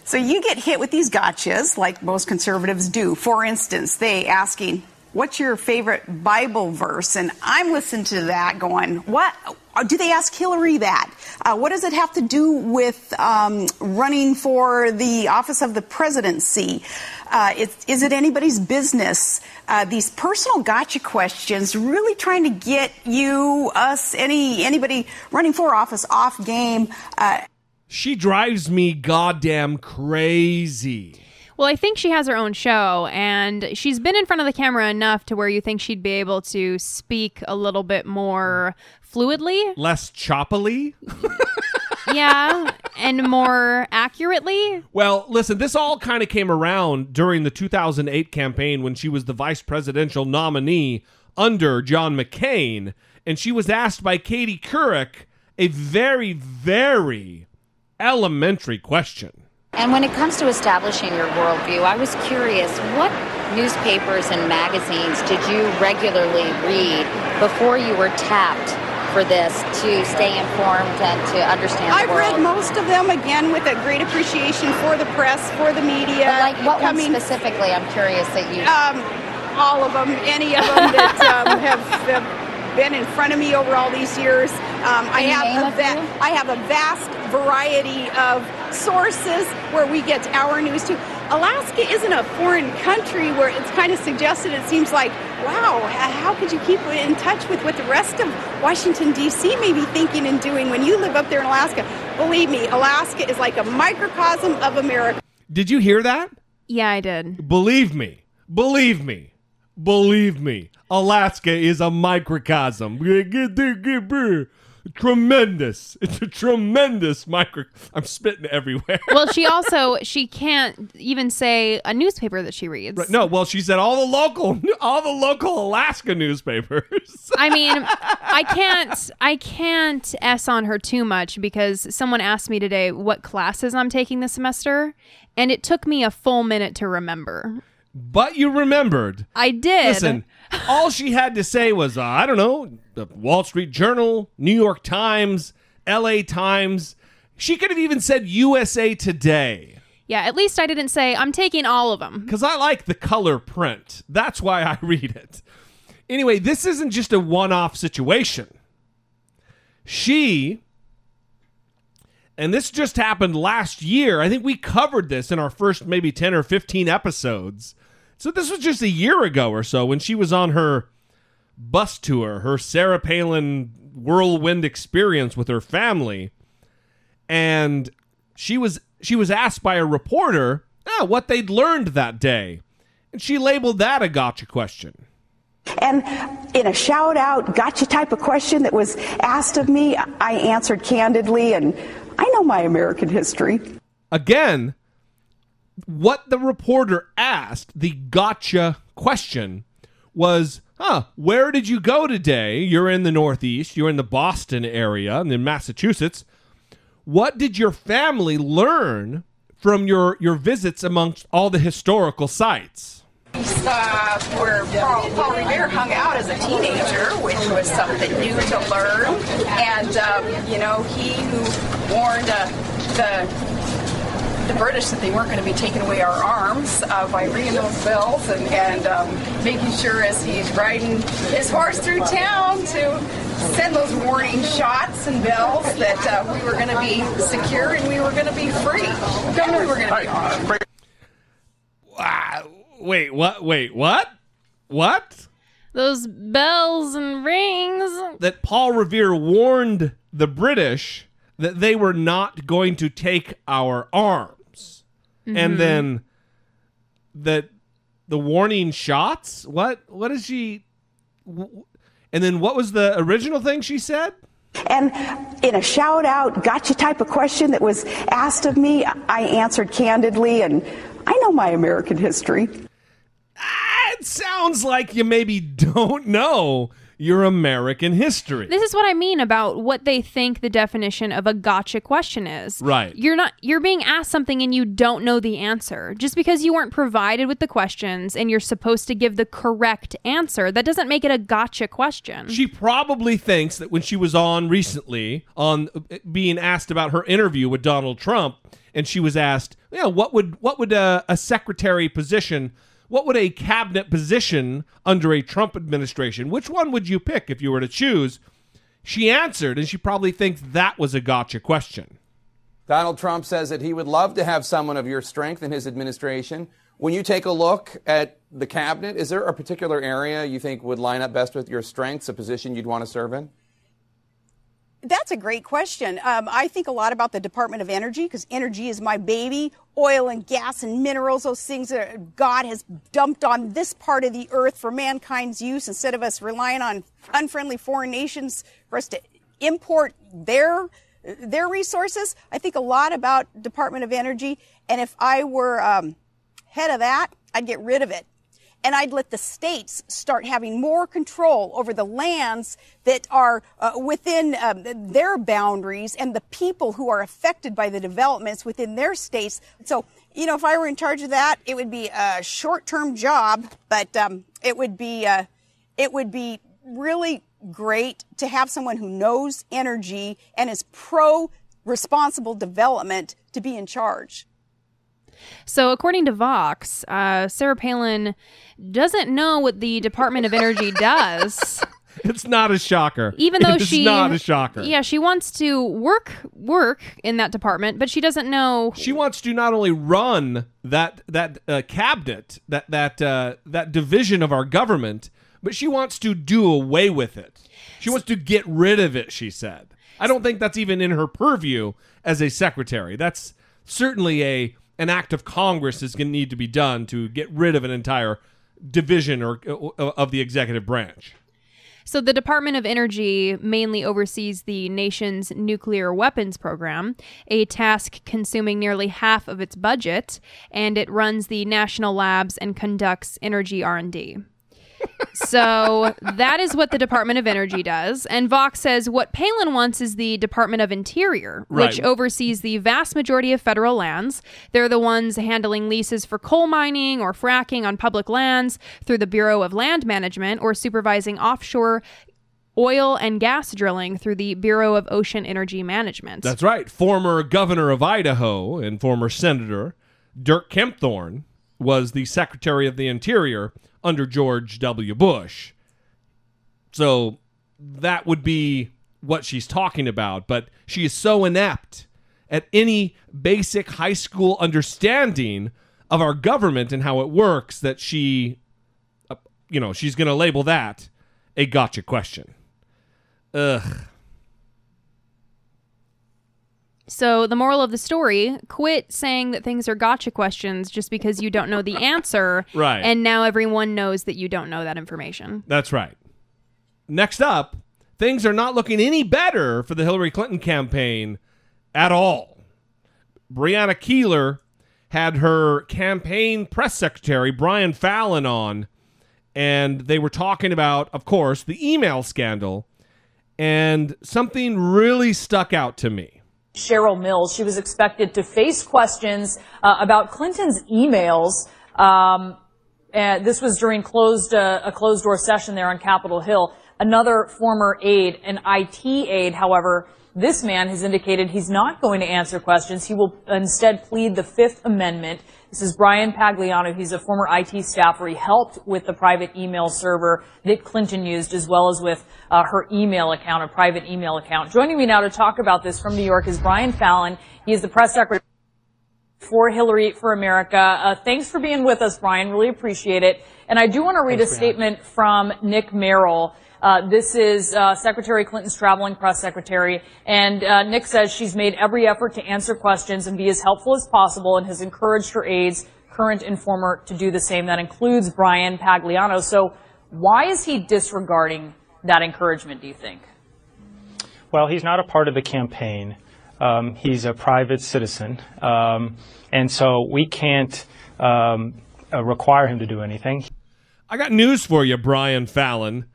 So you get hit with these gotchas like most conservatives do. For instance, they asking, "What's your favorite Bible verse?" And I'm listening to that, going, "What? Uh, Do they ask Hillary that? Uh, what does it have to do with um, running for the office of the presidency? Uh, it's, is it anybody's business? Uh, these personal gotcha questions, really trying to get you, us, any anybody running for office off game." She drives me goddamn crazy. Well, I think she has her own show, and she's been in front of the camera enough to where you think she'd be able to speak a little bit more fluidly, Less choppily? yeah, and more accurately. Well, listen, this all kind of came around during the 2008 campaign when she was the vice presidential nominee under John McCain, and she was asked by Katie Couric a very, very elementary question. And when it comes to establishing your worldview, I was curious what newspapers and magazines did you regularly read before you were tapped for this to stay informed and to understand I've world? read most of them again with a great appreciation for the press, for the media. But like what one coming, specifically? I'm curious that you. Um, all of them, any of them that [laughs] um, have, have been in front of me over all these years. Um, I Can you name have a a va- I have a vast variety of sources where we get our news too. Alaska isn't a foreign country where it's kind of suggested. It seems like, wow, how could you keep in touch with what the rest of Washington D.C. may be thinking and doing when you live up there in Alaska? Believe me, Alaska is like a microcosm of America. Did you hear that? Yeah, I did. Believe me. Believe me. Believe me. Alaska is a microcosm. [laughs] Tremendous. It's a tremendous micro. I'm spitting everywhere. Well, she [laughs] also she can't even say a newspaper that she reads. Right, no, well, she said all the local, all the local Alaska newspapers. I mean, [laughs] I can't I can't s on her too much because someone asked me today what classes I'm taking this semester, and it took me a full minute to remember. But you remembered. I did. Listen, all she had to say was, uh, I don't know, the Wall Street Journal, New York Times, L.A. Times. She could have even said USA Today. Yeah, at least I didn't say I'm taking all of them. Because I like the color print. That's why I [laughs] read it. Anyway, this isn't just a one off situation. She, and this just happened last year. I think we covered this in our first maybe 10 or 15 episodes. So this was just a year ago or so when she was on her bus tour, her Sarah Palin whirlwind experience with her family, and she was she was asked by a reporter ah, what they'd learned that day, and she labeled that a gotcha question. And in a shout out, gotcha type of question that was asked of me, I answered candidly, and I know my American history. Again, what the reporter asked, the gotcha question, was, huh, where did you go today? You're in the Northeast, you're in the Boston area, and in Massachusetts. What did your family learn from your, your visits amongst all the historical sites? Uh, where Paul, Paul Revere hung out as a teenager, which was something new to learn. And, um, you know, he who warned uh, the the British that they weren't going to be taking away our arms uh, by ringing those bells and, and um, making sure as he's riding his horse through town to send those warning shots and bells that uh, we were going to be secure and we were going to be free. And we were going to be armed. Wow. Wait, what? Wait, what? What? Those bells and rings. That Paul Revere warned the British that they were not going to take our arms. Mhm. And then that the warning shots? What what is she And then what was the original thing she said? And in a shout out, gotcha type of question that was asked of me, I answered candidly, and I know my American history. It sounds like you maybe [laughs] don't know your American history. This is what I mean about what they think the definition of a gotcha question is. Right. You're not you're being asked something and you don't know the answer. Just because you weren't provided with the questions and you're supposed to give the correct answer, that doesn't make it a gotcha question. She probably thinks that when she was on recently on uh, being asked about her interview with Donald Trump and she was asked, you know, what would what would a, a secretary position what would a cabinet position under a Trump administration? Which one would you pick if you were to choose? She answered, and she probably thinks that was a gotcha question. Donald Trump says that he would love to have someone of your strength in his administration. When you take a look at the cabinet, is there a particular area you think would line up best with your strengths, a position you'd want to serve in? That's a great question. Um, I think a lot about the Department of Energy because energy is my baby. Oil and gas and minerals, those things that God has dumped on this part of the earth for mankind's use instead of us relying on unfriendly foreign nations for us to import their their resources. I think a lot about Department of Energy, and if I were um, head of that, I'd get rid of it and I'd let the states start having more control over the lands that are uh, within um, their boundaries and the people who are affected by the developments within their states. So, you know, if I were in charge of that, it would be a short-term job, but um, it would be uh, it would be really great to have someone who knows energy and is pro responsible development to be in charge. So, according to Vox, uh, Sarah Palin doesn't know what the Department of Energy does. [laughs] It's not a shocker. Even though it's she not a shocker. Yeah, she wants to work work in that department, but she doesn't know She wants to not only run that that uh, cabinet, that that uh, that division of our government, but she wants to do away with it. She wants to get rid of it. She said. I don't think that's even in her purview as a secretary. That's certainly a an act of Congress is going to need to be done to get rid of an entire division or uh, of the executive branch. So, the Department of Energy mainly oversees the nation's nuclear weapons program, a task consuming nearly half of its budget, and it runs the national labs and conducts energy R&D. So that is what the Department of Energy does. And Vox says what Palin wants is the Department of Interior, which oversees the vast majority of federal lands. They're the ones handling leases for coal mining or fracking on public lands through the Bureau of Land Management or supervising offshore oil and gas drilling through the Bureau of Ocean Energy Management. That's right. Former governor of Idaho and former senator Dirk Kempthorne was the Secretary of the Interior under George W. Bush. So that would be what she's talking about, but she is so inept at any basic high school understanding of our government and how it works that she uh, you know, she's going to label that a gotcha question. Ugh. So the moral of the story: quit saying that things are gotcha questions just because you don't know the answer. [laughs] Right. And now everyone knows that you don't know that information. That's right. Next up, things are not looking any better for the Hillary Clinton campaign at all. Brianna Keilar had her campaign press secretary, Brian Fallon, on, and they were talking about, of course, the email scandal, and something really stuck out to me. Cheryl Mills. She was expected to face questions uh, about Clinton's emails. Um, and this was during closed uh, a closed door session there on Capitol Hill. Another former aide, an IT aide, however, this man has indicated he's not going to answer questions. He will instead plead the Fifth Amendment. This is Bryan Pagliano. He's a former IT staffer. He helped with the private email server that Clinton used, as well as with uh, her email account, a private email account. Joining me now to talk about this from New York is Brian Fallon. He is the press secretary for Hillary for America. Uh, thanks for being with us, Brian. Really appreciate it. And I do want to read Thanks a statement from Nick Merrill. Uh, this is uh, Secretary Clinton's traveling press secretary, and uh, Nick says she's made every effort to answer questions and be as helpful as possible, and has encouraged her aides, current and former, to do the same. That includes Bryan Pagliano. So, why is he disregarding that encouragement? Do you think? Well, he's not a part of the campaign. Um, he's a private citizen. Um, and so we can't um, uh, require him to do anything. I got news for you, Brian Fallon.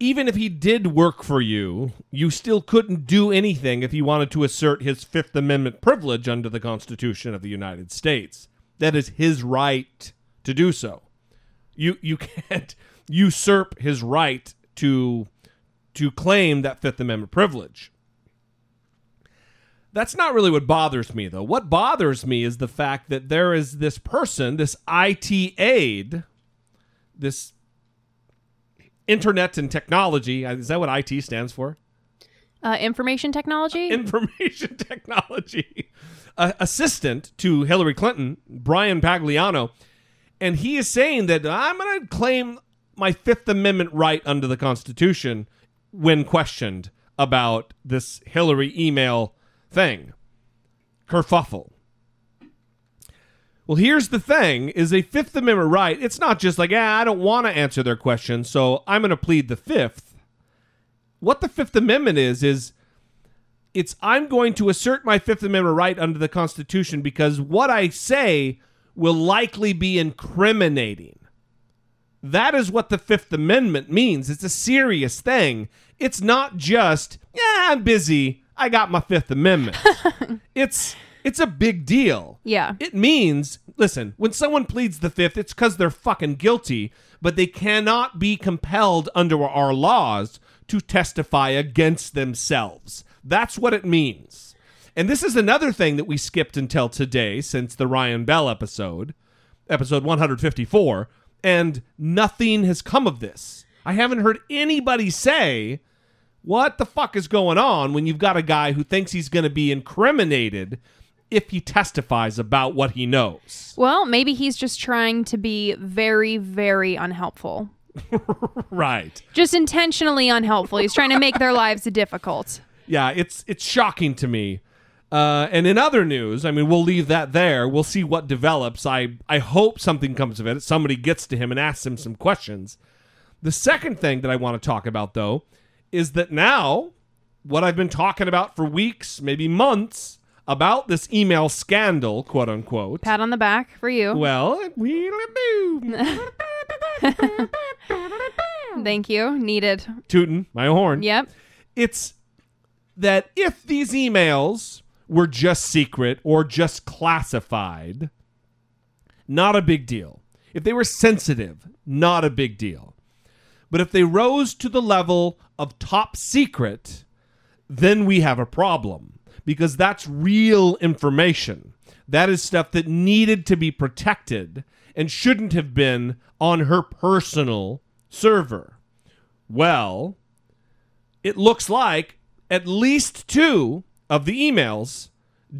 Even if he did work for you, you still couldn't do anything if he wanted to assert his Fifth Amendment privilege under the Constitution of the United States. That is his right to do so. You you [laughs] can't usurp his right to to claim that Fifth Amendment privilege. That's not really what bothers me, though. What bothers me is the fact that there is this person, this IT aide, this internet and technology. uh, Is that what IT stands for? Uh, information technology. [laughs] Information technology uh, assistant to Hillary Clinton, Bryan Pagliano, and he is saying that I'm going to claim my Fifth Amendment right under the Constitution when questioned about this Hillary email thing. Kerfuffle. Well, here's the thing is a Fifth Amendment right. It's not just like, ah, I don't want to answer their question, so I'm going to plead the Fifth. What the Fifth Amendment is, is it's I'm going to assert my Fifth Amendment right under the Constitution because what I say will likely be incriminating. That is what the Fifth Amendment means. It's a serious thing. It's not just, yeah, I'm busy. I got my Fifth Amendment. [laughs] it's it's a big deal. Yeah. It means, listen, when someone pleads the Fifth, it's because they're fucking guilty, but they cannot be compelled under our laws to testify against themselves. That's what it means. And this is another thing that we skipped until today since the Ryan Bell episode, episode 154, and nothing has come of this. I haven't heard anybody say, what the fuck is going on when you've got a guy who thinks he's going to be incriminated if he testifies about what he knows? Well, maybe he's just trying to be very, very unhelpful. [laughs] Right. Just intentionally unhelpful. He's trying to make their lives difficult. Yeah, it's it's shocking to me. Uh, and in other news, I mean, we'll leave that there. We'll see what develops. I I hope something comes of it. Somebody gets to him and asks him some questions. The second thing that I want to talk about, though, is that now what I've been talking about for weeks, maybe months, about this email scandal, quote unquote. Pat on the back for you. Well, we [laughs] Thank you. Needed. tootin' my horn. Yep. It's that if these emails were just secret or just classified, not a big deal. If they were sensitive, not a big deal. But if they rose to the level of top secret, then we have a problem because that's real information. That is stuff that needed to be protected and shouldn't have been on her personal server. Well, it looks like at least two of the emails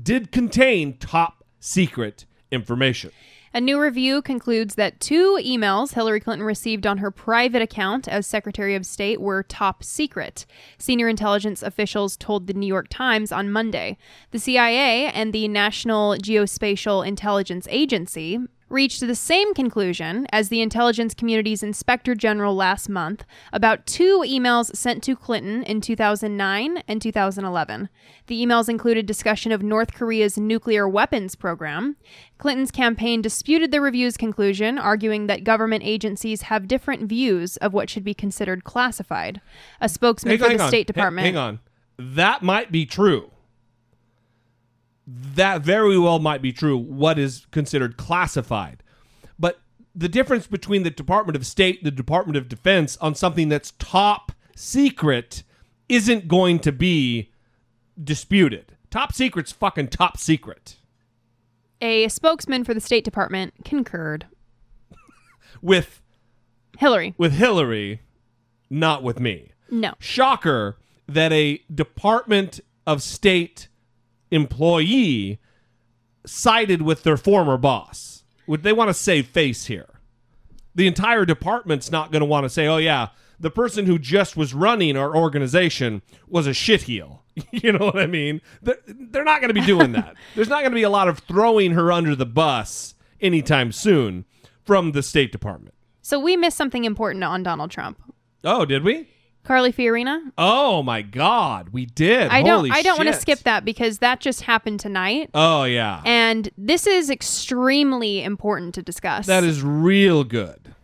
did contain top secret information. A new review concludes that two emails Hillary Clinton received on her private account as Secretary of State were top secret. Senior intelligence officials told the New York Times on Monday. The CIA and the National Geospatial Intelligence Agency reached the same conclusion as the intelligence community's inspector general last month about two emails sent to Clinton in 2009 and 2011. The emails included discussion of North Korea's nuclear weapons program. Clinton's campaign disputed the review's conclusion, arguing that government agencies have different views of what should be considered classified. A spokesman Hang- for hang the on. State Department. Hang on. That might be true. That very well might be true. What is considered classified. But the difference between the Department of State and the Department of Defense on something that's top secret isn't going to be disputed. Top secret's fucking top secret. A spokesman for the State Department concurred. With Hillary. with Hillary, not with me. No. Shocker that a Department of State employee sided with their former boss. Would they want to save face here? The entire department's not going to want to say, "Oh yeah, the person who just was running our organization was a shitheel." [laughs] you know what I mean? They're, they're not going to be doing that. [laughs] There's not going to be a lot of throwing her under the bus anytime soon from the State Department. So we missed something important on Donald Trump. Oh, did we? Carly Fiorina. Oh my God, we did. I don't. Holy I don't want to shit. skip that because that just happened tonight, Oh yeah, and this is extremely important to discuss. that is real good.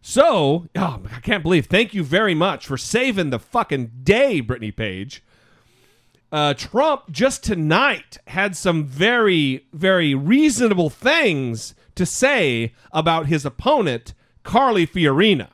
So, oh, I can't believe. Thank you very much for saving the fucking day, Brittany Page. Uh, Trump just tonight had some very, very reasonable things to say about his opponent, Carly Fiorina.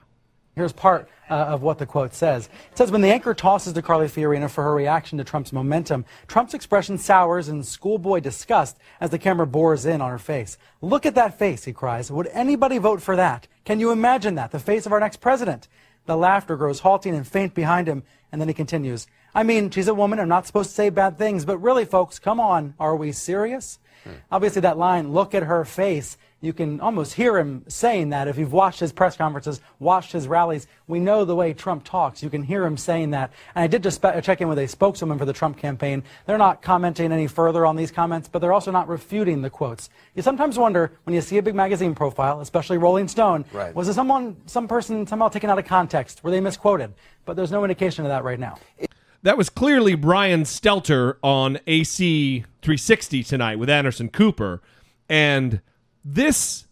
Here's part uh, of what the quote says. It says, When the anchor tosses to Carly Fiorina for her reaction to Trump's momentum, Trump's expression sours in schoolboy disgust as the camera bores in on her face. Look at that face, he cries. Would anybody vote for that? Can you imagine that? The face of our next president. The laughter grows halting and faint behind him, and then he continues. I mean, she's a woman. I'm not supposed to say bad things, but really, folks, come on. Are we serious? Obviously, that line, look at her face, you can almost hear him saying that. If you've watched his press conferences, watched his rallies, we know the way Trump talks. You can hear him saying that. And I did just spe- check in with a spokeswoman for the Trump campaign. They're not commenting any further on these comments, but they're also not refuting the quotes. You sometimes wonder when you see a big magazine profile, especially Rolling Stone, Right. was it someone, some person somehow taken out of context? Were they misquoted? But there's no indication of that right now. That was clearly Brian Stelter on AC 360 tonight with Anderson Cooper. And this,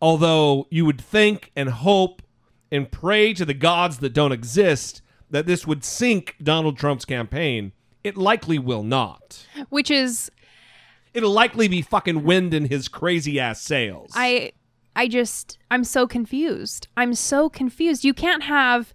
although you would think and hope and pray to the gods that don't exist that this would sink Donald Trump's campaign, it likely will not. which is It'll likely be fucking wind in his crazy ass sails. I I just I'm so confused. I'm so confused. You can't have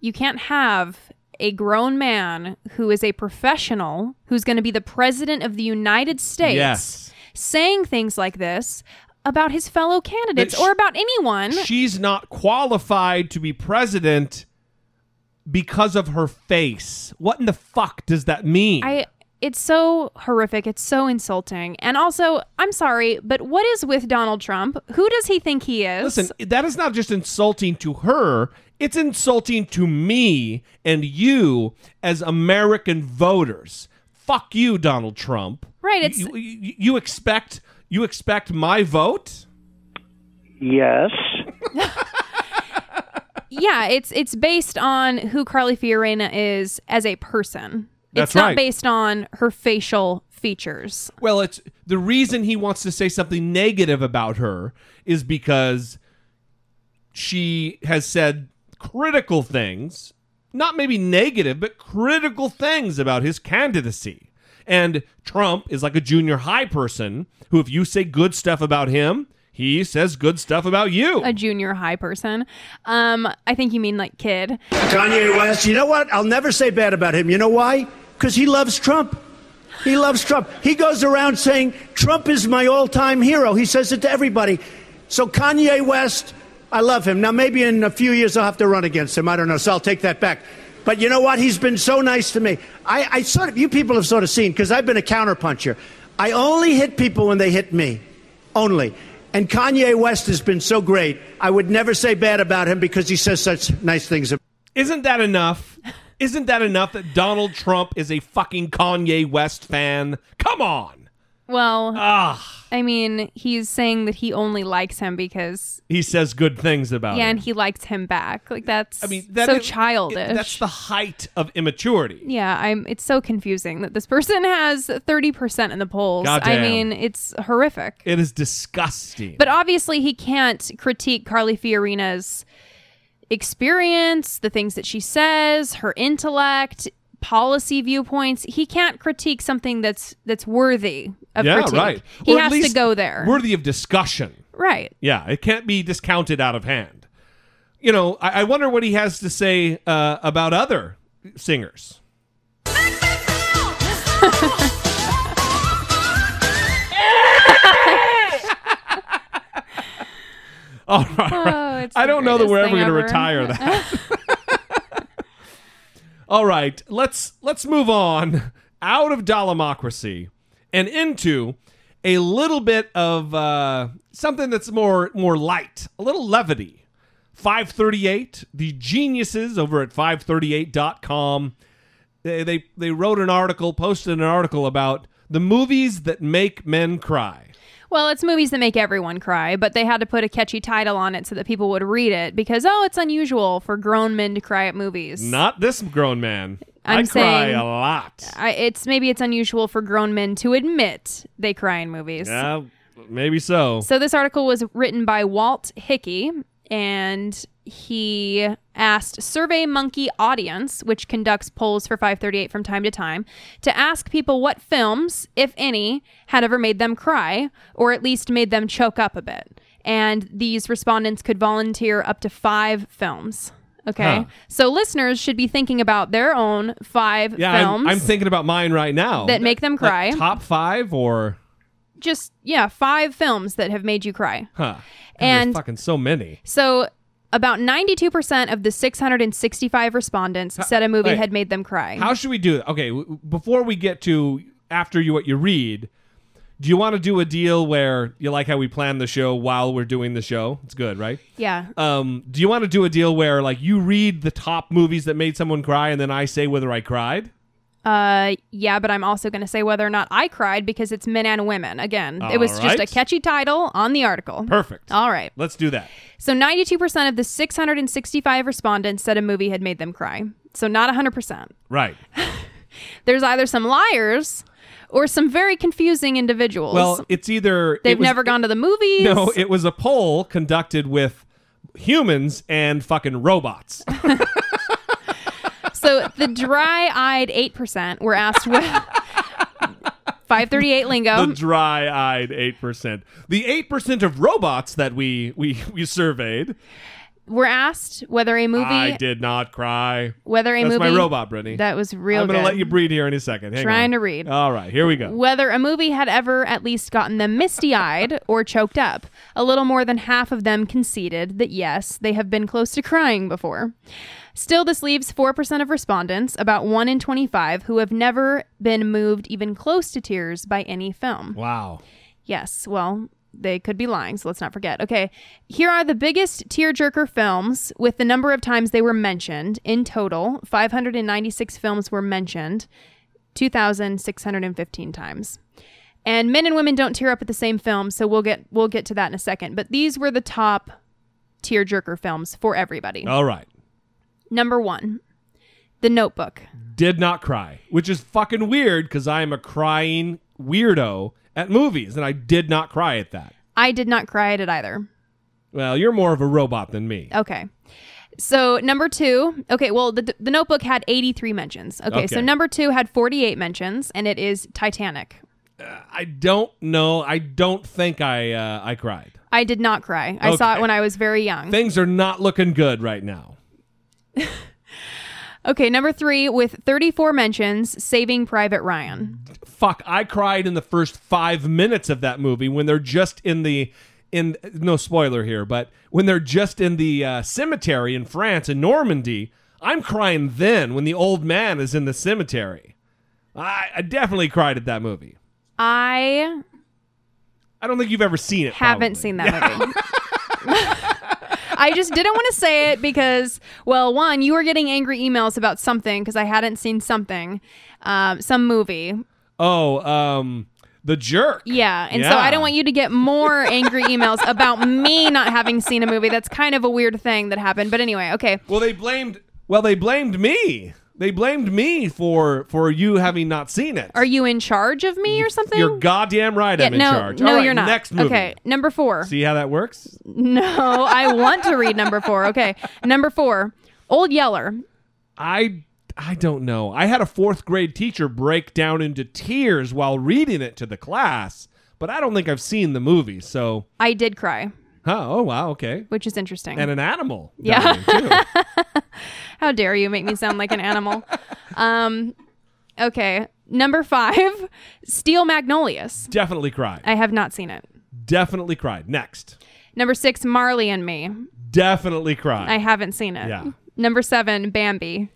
you can't have a grown man who is a professional who's going to be the president of the United States Yes. saying things like this about his fellow candidates That sh- or about anyone. She's not qualified to be president because of her face. What in the fuck does that mean? I it's so horrific. It's so insulting. And also, I'm sorry, but what is with Donald Trump? Who does he think he is? Listen, that is not just insulting to her, it's insulting to me and you as American voters. Fuck you, Donald Trump. Right, it's- you, you, you expect you expect my vote? Yes. [laughs] yeah, it's it's based on who Carly Fiorina is as a person. That's it's not right. based on her facial features. Well, it's the reason he wants to say something negative about her is because she has said critical things, not maybe negative, but critical things about his candidacy. And Trump is like a junior high person who, if you say good stuff about him, he says good stuff about you. A junior high person. Um, I think you mean like kid. Kanye West, you know what? I'll never say bad about him. You know why? Because he loves Trump. He loves Trump. He goes around saying, Trump is my all time hero. He says it to everybody. So, Kanye West, I love him. Now, maybe in a few years I'll have to run against him. I don't know. So I'll take that back. But you know what? He's been so nice to me. I, I sort of, you people have sort of seen, because I've been a counterpuncher. I only hit people when they hit me. only. And Kanye West has been so great. I would never say bad about him because he says such nice things. Isn't that enough? Isn't that enough that Donald Trump is a fucking Kanye West fan? Come on. Well, Ah, I mean, he's saying that he only likes him because he says good things about him. yeah, him. and he likes him back. Like that's I mean, that so is- childish. That's the height of immaturity. yeah, I'm. It's so confusing that this person has thirty percent in the polls. I Goddamn. mean, it's horrific. It is disgusting. But obviously, he can't critique Carly Fiorina's experience, the things that she says, her intellect, policy viewpoints. He can't critique something that's that's worthy of yeah, critique. right. He Or at has to go there. Worthy of discussion. Right. Yeah, it can't be discounted out of hand. You know, I, I wonder what he has to say uh, about other singers. [laughs] All right. Oh, I don't know that we're ever going to retire that. [laughs] All right, let's let's move on out of Dollemocracy and into a little bit of uh, something that's more more light, a little levity. 538, the geniuses over at 538.com. They, they they wrote an article, posted an article about the movies that make men cry. Well, it's movies that make everyone cry, but they had to put a catchy title on it so that people would read it because oh, it's unusual for grown men to cry at movies. Not this grown man. I'm I cry saying- a lot. I, it's maybe it's unusual for grown men to admit they cry in movies. Yeah, maybe so. So this article was written by Walt Hickey, and he asked Survey Monkey Audience, which conducts polls for 538 from time to time, to ask people what films, if any, had ever made them cry, or at least made them choke up a bit. And these respondents could volunteer up to five films. Okay. Huh. So listeners should be thinking about their own five Yeah, I'm, films I'm thinking about mine right now. that make them Like cry. top five or Just, yeah, five films that have made you cry. huh? And- there's fucking so many. So, about 92% of the 665 respondents said a movie had made them cry. How should we do it? Okay, w- before we get to after you what you read, do you want to do a deal where you like how we plan the show while we're doing the show? It's good, right? yeah. Um, do you want to do a deal where like you read the top movies that made someone cry and then I say whether I cried? Uh, yeah, but I'm also going to say whether or not I cried because it's men and women. Again, it was All just a catchy title on the article. Perfect. All right. Let's do that. So, 92% of the 665 respondents said a movie had made them cry. So, not 100%. Right. [laughs] There's either some liars or some very confusing individuals. Well, it's either They've it was- never gone to the movies. No, it was a poll conducted with humans and fucking robots. [laughs] So the dry-eyed eight percent were asked what. [laughs] Five thirty-eight lingo. the dry-eyed eight percent. The eight percent of robots that we we we surveyed. were asked whether a movie. I did not cry. Whether a That's movie. my robot, Brittany. That was real I'm gonna good. let you breathe here in a second. Hang Trying on. to read. All right, here we go. Whether a movie had ever at least gotten them misty-eyed or choked up. A little more than half of them conceded that yes, they have been close to crying before. Still, this leaves 4% of respondents, about 1 in 25, who have never been moved even close to tears by any film. Wow. Yes, well, they could be lying, so let's not forget. Okay, here are the biggest tearjerker films with the number of times they were mentioned. In total, 596 films were mentioned, 2,615 times. And men and women don't tear up at the same film, so we'll get we'll get to that in a second. But these were the top tearjerker films for everybody. All right. Number one, The Notebook. Did not cry, which is fucking weird because I am a crying weirdo at movies, and I did not cry at that. I did not cry at it either. Well, you're more of a robot than me. Okay. So number two, okay, well the the Notebook had 83 mentions. Okay, so number two had 48 mentions, and it is Titanic. I don't know. I don't think I uh, I cried. I did not cry. I saw it when I was very young. Things are not looking good right now. [laughs] okay, number three with 34 mentions, Saving Private Ryan. Fuck, I cried in the first five minutes of that movie when they're just in the in no spoiler here, but when they're just in the uh, cemetery in France in Normandy, I'm crying then when the old man is in the cemetery. I, I definitely cried at that movie. I I don't think you've ever seen it. Haven't probably. seen that movie. [laughs] [laughs] I just didn't want to say it because, well, one, you were getting angry emails about something because I hadn't seen something, um, some movie. Oh, um, the jerk. Yeah, and so I don't want you to get more angry emails about me not having seen a movie. That's kind of a weird thing that happened. But anyway, okay. Well, they blamed. Well, they blamed me. They blamed me for for you having not seen it. Are you in charge of me or something? You're goddamn right. yeah, I'm in charge. no, All right, you're not. Next movie. Okay, number four. See how that works? [laughs] No, I want to read number four. Okay, number four. Old Yeller. I I don't know. I had a fourth grade teacher break down into tears while reading it to the class, but I don't think I've seen the movie. So, I did cry, huh? Oh wow, okay. which is interesting. And an animal. Yeah. too. [laughs] How dare you make me sound like an animal? Um, okay, number five. Steel Magnolias. Definitely cried. I have not seen it. Definitely cried. Next. Number six. Marley and Me. Definitely cried. I haven't seen it. Yeah. Number seven. Bambi.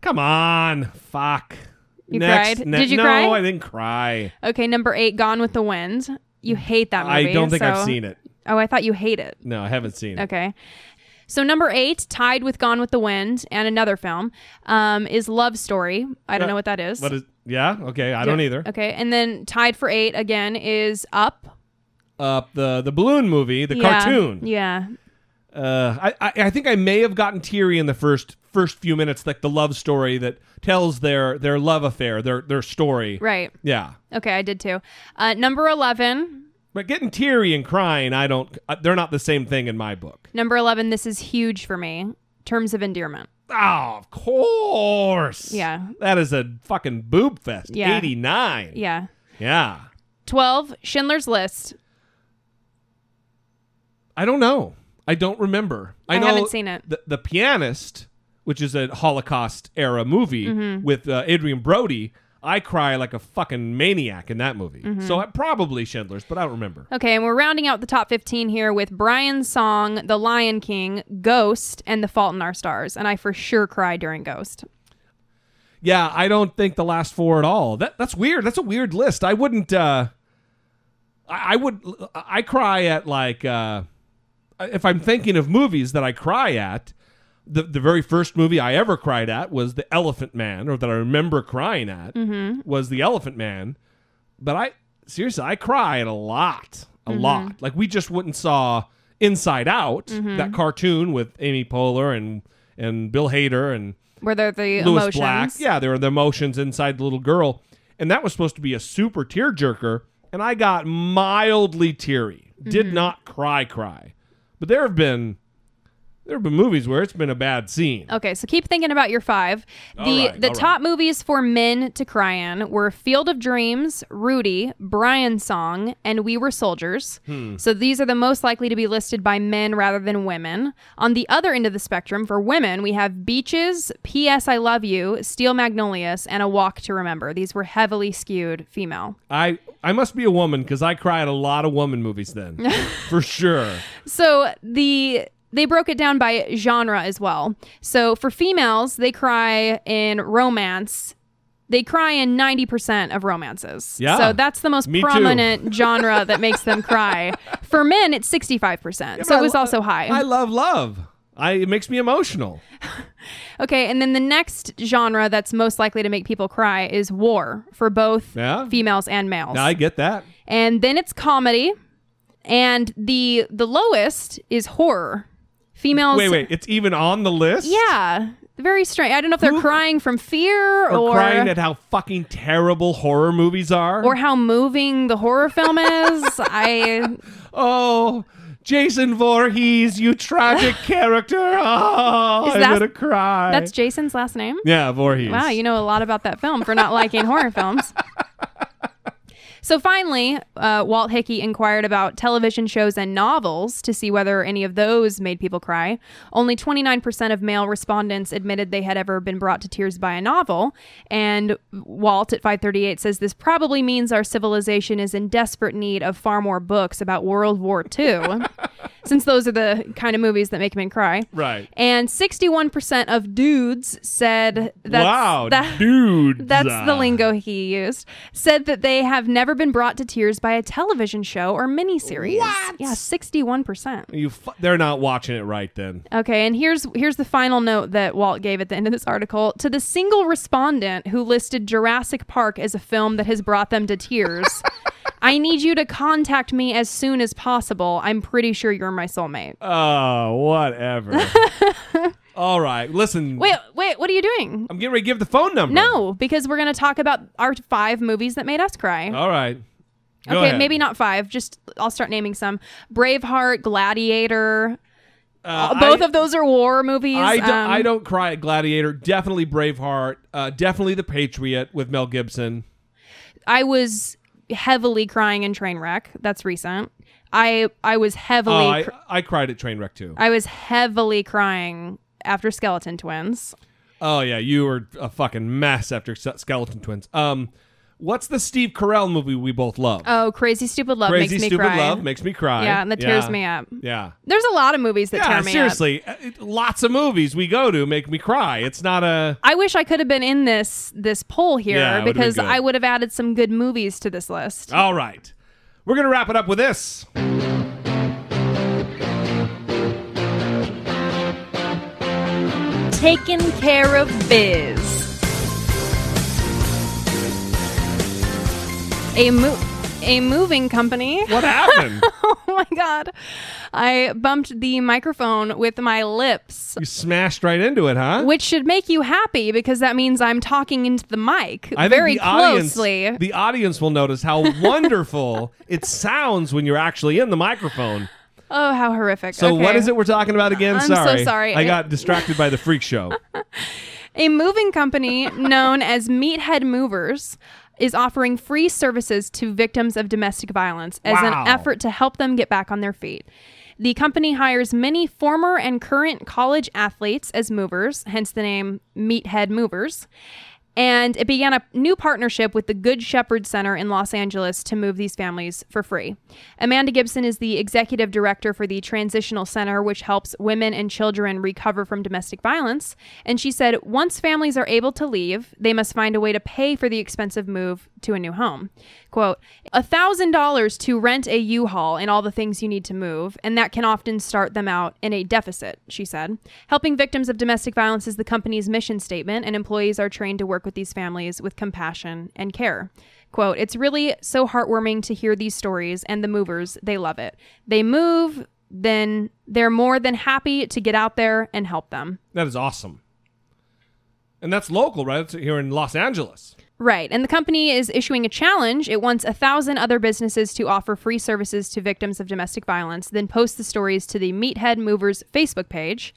Come on. Fuck. You Next. cried? Ne- Did you no, cry? I didn't cry. Okay, number eight. Gone with the Wind. You hate that movie. I don't think I've seen it. Oh, I thought you hate it. No, I haven't seen it. Okay. So number eight, tied with Gone with the Wind and another film, um, is Love Story. I don't Uh, know what that is. What is? Yeah. Okay. I don't either. Okay, and then tied for eight again is Up. Uh, the the balloon movie, the Yeah. cartoon. Yeah. Uh, I, I I think I may have gotten teary in the first first few minutes, like the love story that tells their their love affair, their their story. Right. Yeah. Okay, I did too. Uh, number eleven. But getting teary and crying, I don't. Uh, they're not the same thing in my book. Number eleven. This is huge for me. Terms of endearment. Oh, of course. Yeah. That is a fucking boob fest. Yeah. Eighty nine. Yeah. Yeah. Twelve. Schindler's List. I don't know. I don't remember. I, I know haven't seen it. The, the Pianist, which is a Holocaust era movie Mhm. with uh, Adrien Brody. I cry like a fucking maniac in that movie. Mhm. So I, probably Schindler's, but I don't remember. Okay, and we're rounding out the top 15 here with Brian's song, The Lion King, Ghost, and The Fault in Our Stars. And I for sure cry during Ghost. Yeah, I don't think the last four at all. That that's weird. That's a weird list. I wouldn't. uh I, I would. I cry at like uh if I'm thinking of movies that I cry at. The the very first movie I ever cried at was The Elephant Man, or that I remember crying at Mhm. was The Elephant Man. But I seriously, I cried a lot, a Mhm. lot. Like we just went and saw Inside Out, Mhm. that cartoon with Amy Poehler and and Bill Hader and Where they're the Lewis emotions. Black. Yeah, there were the emotions inside the little girl. And that was supposed to be a super tearjerker. And I got mildly teary. Did Mhm. not cry, cry. But there have been there have been movies where it's been a bad scene. Okay, so keep thinking about your five. The All right, the all right. top movies for men to cry in were Field of Dreams, Rudy, Brian's Song, and We Were Soldiers. Hmm. So these are the most likely to be listed by men rather than women. On the other end of the spectrum, for women, we have Beaches, P.S. I Love You, Steel Magnolias, and A Walk to Remember. These were heavily skewed female. I I must be a woman because I cry at a lot of woman movies then. [laughs] For sure. So the they broke it down by genre as well. So for females, they cry in romance. They cry in 90% of romances. Yeah. So that's the most Me too. prominent [laughs] genre that makes them cry. For men, it's 65%. so but it was I- also high. I love love. I it makes me emotional. [laughs] okay, and then the next genre that's most likely to make people cry is war for both Yeah. females and males. I get that. and then it's comedy. And the the lowest is horror. Females Wait, wait. It's even on the list? Yeah, very strange. I don't know if they're crying from fear Or or crying at how fucking terrible horror movies are. or how moving the horror film is. [laughs] I Oh, Jason Voorhees, you tragic [laughs] character. Oh, Is I'm that- gonna cry. that's Jason's last name. yeah, Voorhees. Wow, you know a lot about that film for not liking horror films. [laughs] So finally, uh, Walt Hickey inquired about television shows and novels to see whether any of those made people cry. Only 29% of male respondents admitted they had ever been brought to tears by a novel. And Walt at 538 says this probably means our civilization is in desperate need of far more books about World War II. [laughs] since those are the kind of movies that make men cry. Right. And 61% of dudes said that's Wow, that, [laughs] dudes. That's the uh. lingo he used. Said that they have never been brought to tears by a television show or miniseries. What? Yeah, 61%. You, fu- they're not watching it right then. Okay, and here's here's the final note that Walt gave at the end of this article to the single respondent who listed Jurassic Park as a film that has brought them to tears. [laughs] I need you to contact me as soon as possible. I'm pretty sure you're my soulmate. Oh, whatever. [laughs] All right, listen. Wait, wait, what are you doing? I'm getting ready to give the phone number. No, because we're going to talk about our five movies that made us cry. All right. Go okay, ahead. maybe not five. Just I'll start naming some. Braveheart, Gladiator. Uh, both I- of those are war movies. I don't, Um, I don't cry at Gladiator. Definitely Braveheart. Uh, definitely The Patriot with Mel Gibson. I was heavily crying in Trainwreck. That's recent. I I was Oh, heavily I, cr- I cried at Trainwreck too. I was heavily crying after Skeleton Twins. Oh yeah, you were a fucking mess after Skeleton Twins. Um, what's the Steve Carell movie we both love? Oh, Crazy Stupid Love Crazy makes me Stupid cry. Love makes me cry. Yeah, and that tears Yeah. me up. Yeah. There's a lot of movies that yeah, tear me up. seriously, uh, lots of movies we go to make me cry. It's not a I wish I could have been in this this poll here Yeah, it would've been because. I would have added some good movies to this list. All right. We're going to wrap it up with this. Taking care of biz. A mo- a moving company. What happened? [laughs] oh my god. I bumped the microphone with my lips. You smashed right into it, huh? Which should make you happy because that means I'm talking into the mic I very the audience, closely. the audience will notice how [laughs] wonderful it sounds when you're actually in the microphone. oh, how horrific. So what Okay. is it we're talking about again? I'm so sorry. sorry. I got distracted by the freak show. [laughs] A moving company known as Meathead Movers is offering free services to victims of domestic violence as Wow. an effort to help them get back on their feet. The company hires many former and current college athletes as movers, hence the name Meathead Movers. And it began a new partnership with the Good Shepherd Center in Los Angeles to move these families for free. Amanda Gibson is the executive director for the Transitional Center, which helps women and children recover from domestic violence. And she said, once families are able to leave, they must find a way to pay for the expensive move to a new home. Quote, $1,000 to rent a U-Haul and all the things you need to move, and that can often start them out in a deficit, she said. Helping victims of domestic violence is the company's mission statement, and employees are trained to work with these families with compassion and care. Quote, it's really so heartwarming to hear these stories, and the movers, they love it. They move, then they're more than happy to get out there and help them. That is awesome. And that's local, right? It's here in Los Angeles. Right. And the company is issuing a challenge. It wants a thousand other businesses to offer free services to victims of domestic violence, then post the stories to the Meathead Movers Facebook page.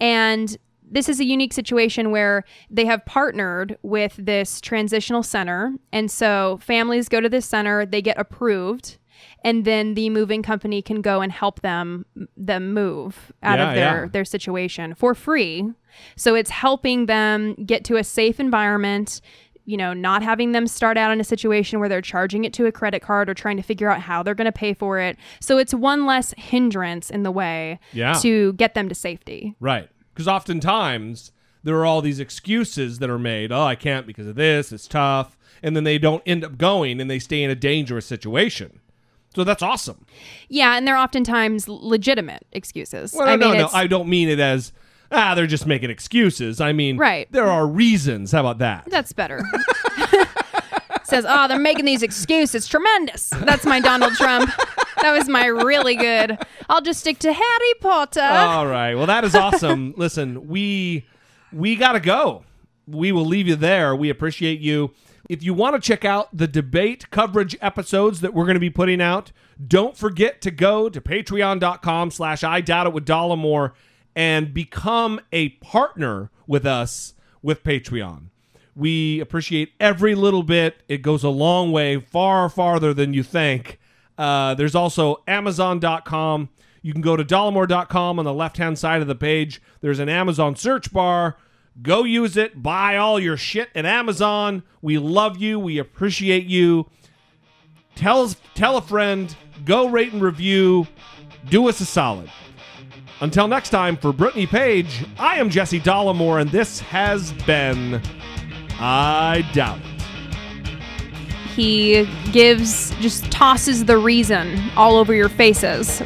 And this is a unique situation where they have partnered with this transitional center. And so families go to this center, they get approved, and then the moving company can go and help them them move out Yeah, of their yeah. their situation for free. So it's helping them get to a safe environment, you know, not having them start out in a situation where they're charging it to a credit card or trying to figure out how they're going to pay for it. So it's one less hindrance in the way Yeah. to get them to safety. Right. Because oftentimes there are all these excuses that are made. Oh, I can't because of this. It's tough. And then they don't end up going and they stay in a dangerous situation. So that's awesome. Yeah, and they're oftentimes legitimate excuses. Well, I no, mean, no, no. I don't mean it as, ah, they're just making excuses. I mean, Right. there are reasons. How about that? That's better. [laughs] Says, oh, they're making these excuses. Tremendous. That's my Donald Trump. That was my really good. I'll just stick to Harry Potter. All right. Well, that is awesome. [laughs] Listen, we we got to go. We will leave you there. We appreciate you. If you want to check out the debate coverage episodes that we're going to be putting out, don't forget to go to patreon.com slash I doubt it with Dollemore and become a partner with us with Patreon. We appreciate every little bit. It goes a long way, far farther than you think. Uh, there's also Amazon.com. You can go to Dollemore.com on the left hand side of the page. There's an Amazon search bar. Go use it. Buy all your shit at Amazon. We love you. We appreciate you. Tell tell a friend. Go rate and review. do us a solid. Until next time, for Brittany Page, I am Jesse Dollemore, and this has been I Doubt It. He gives, just tosses the reason all over your faces.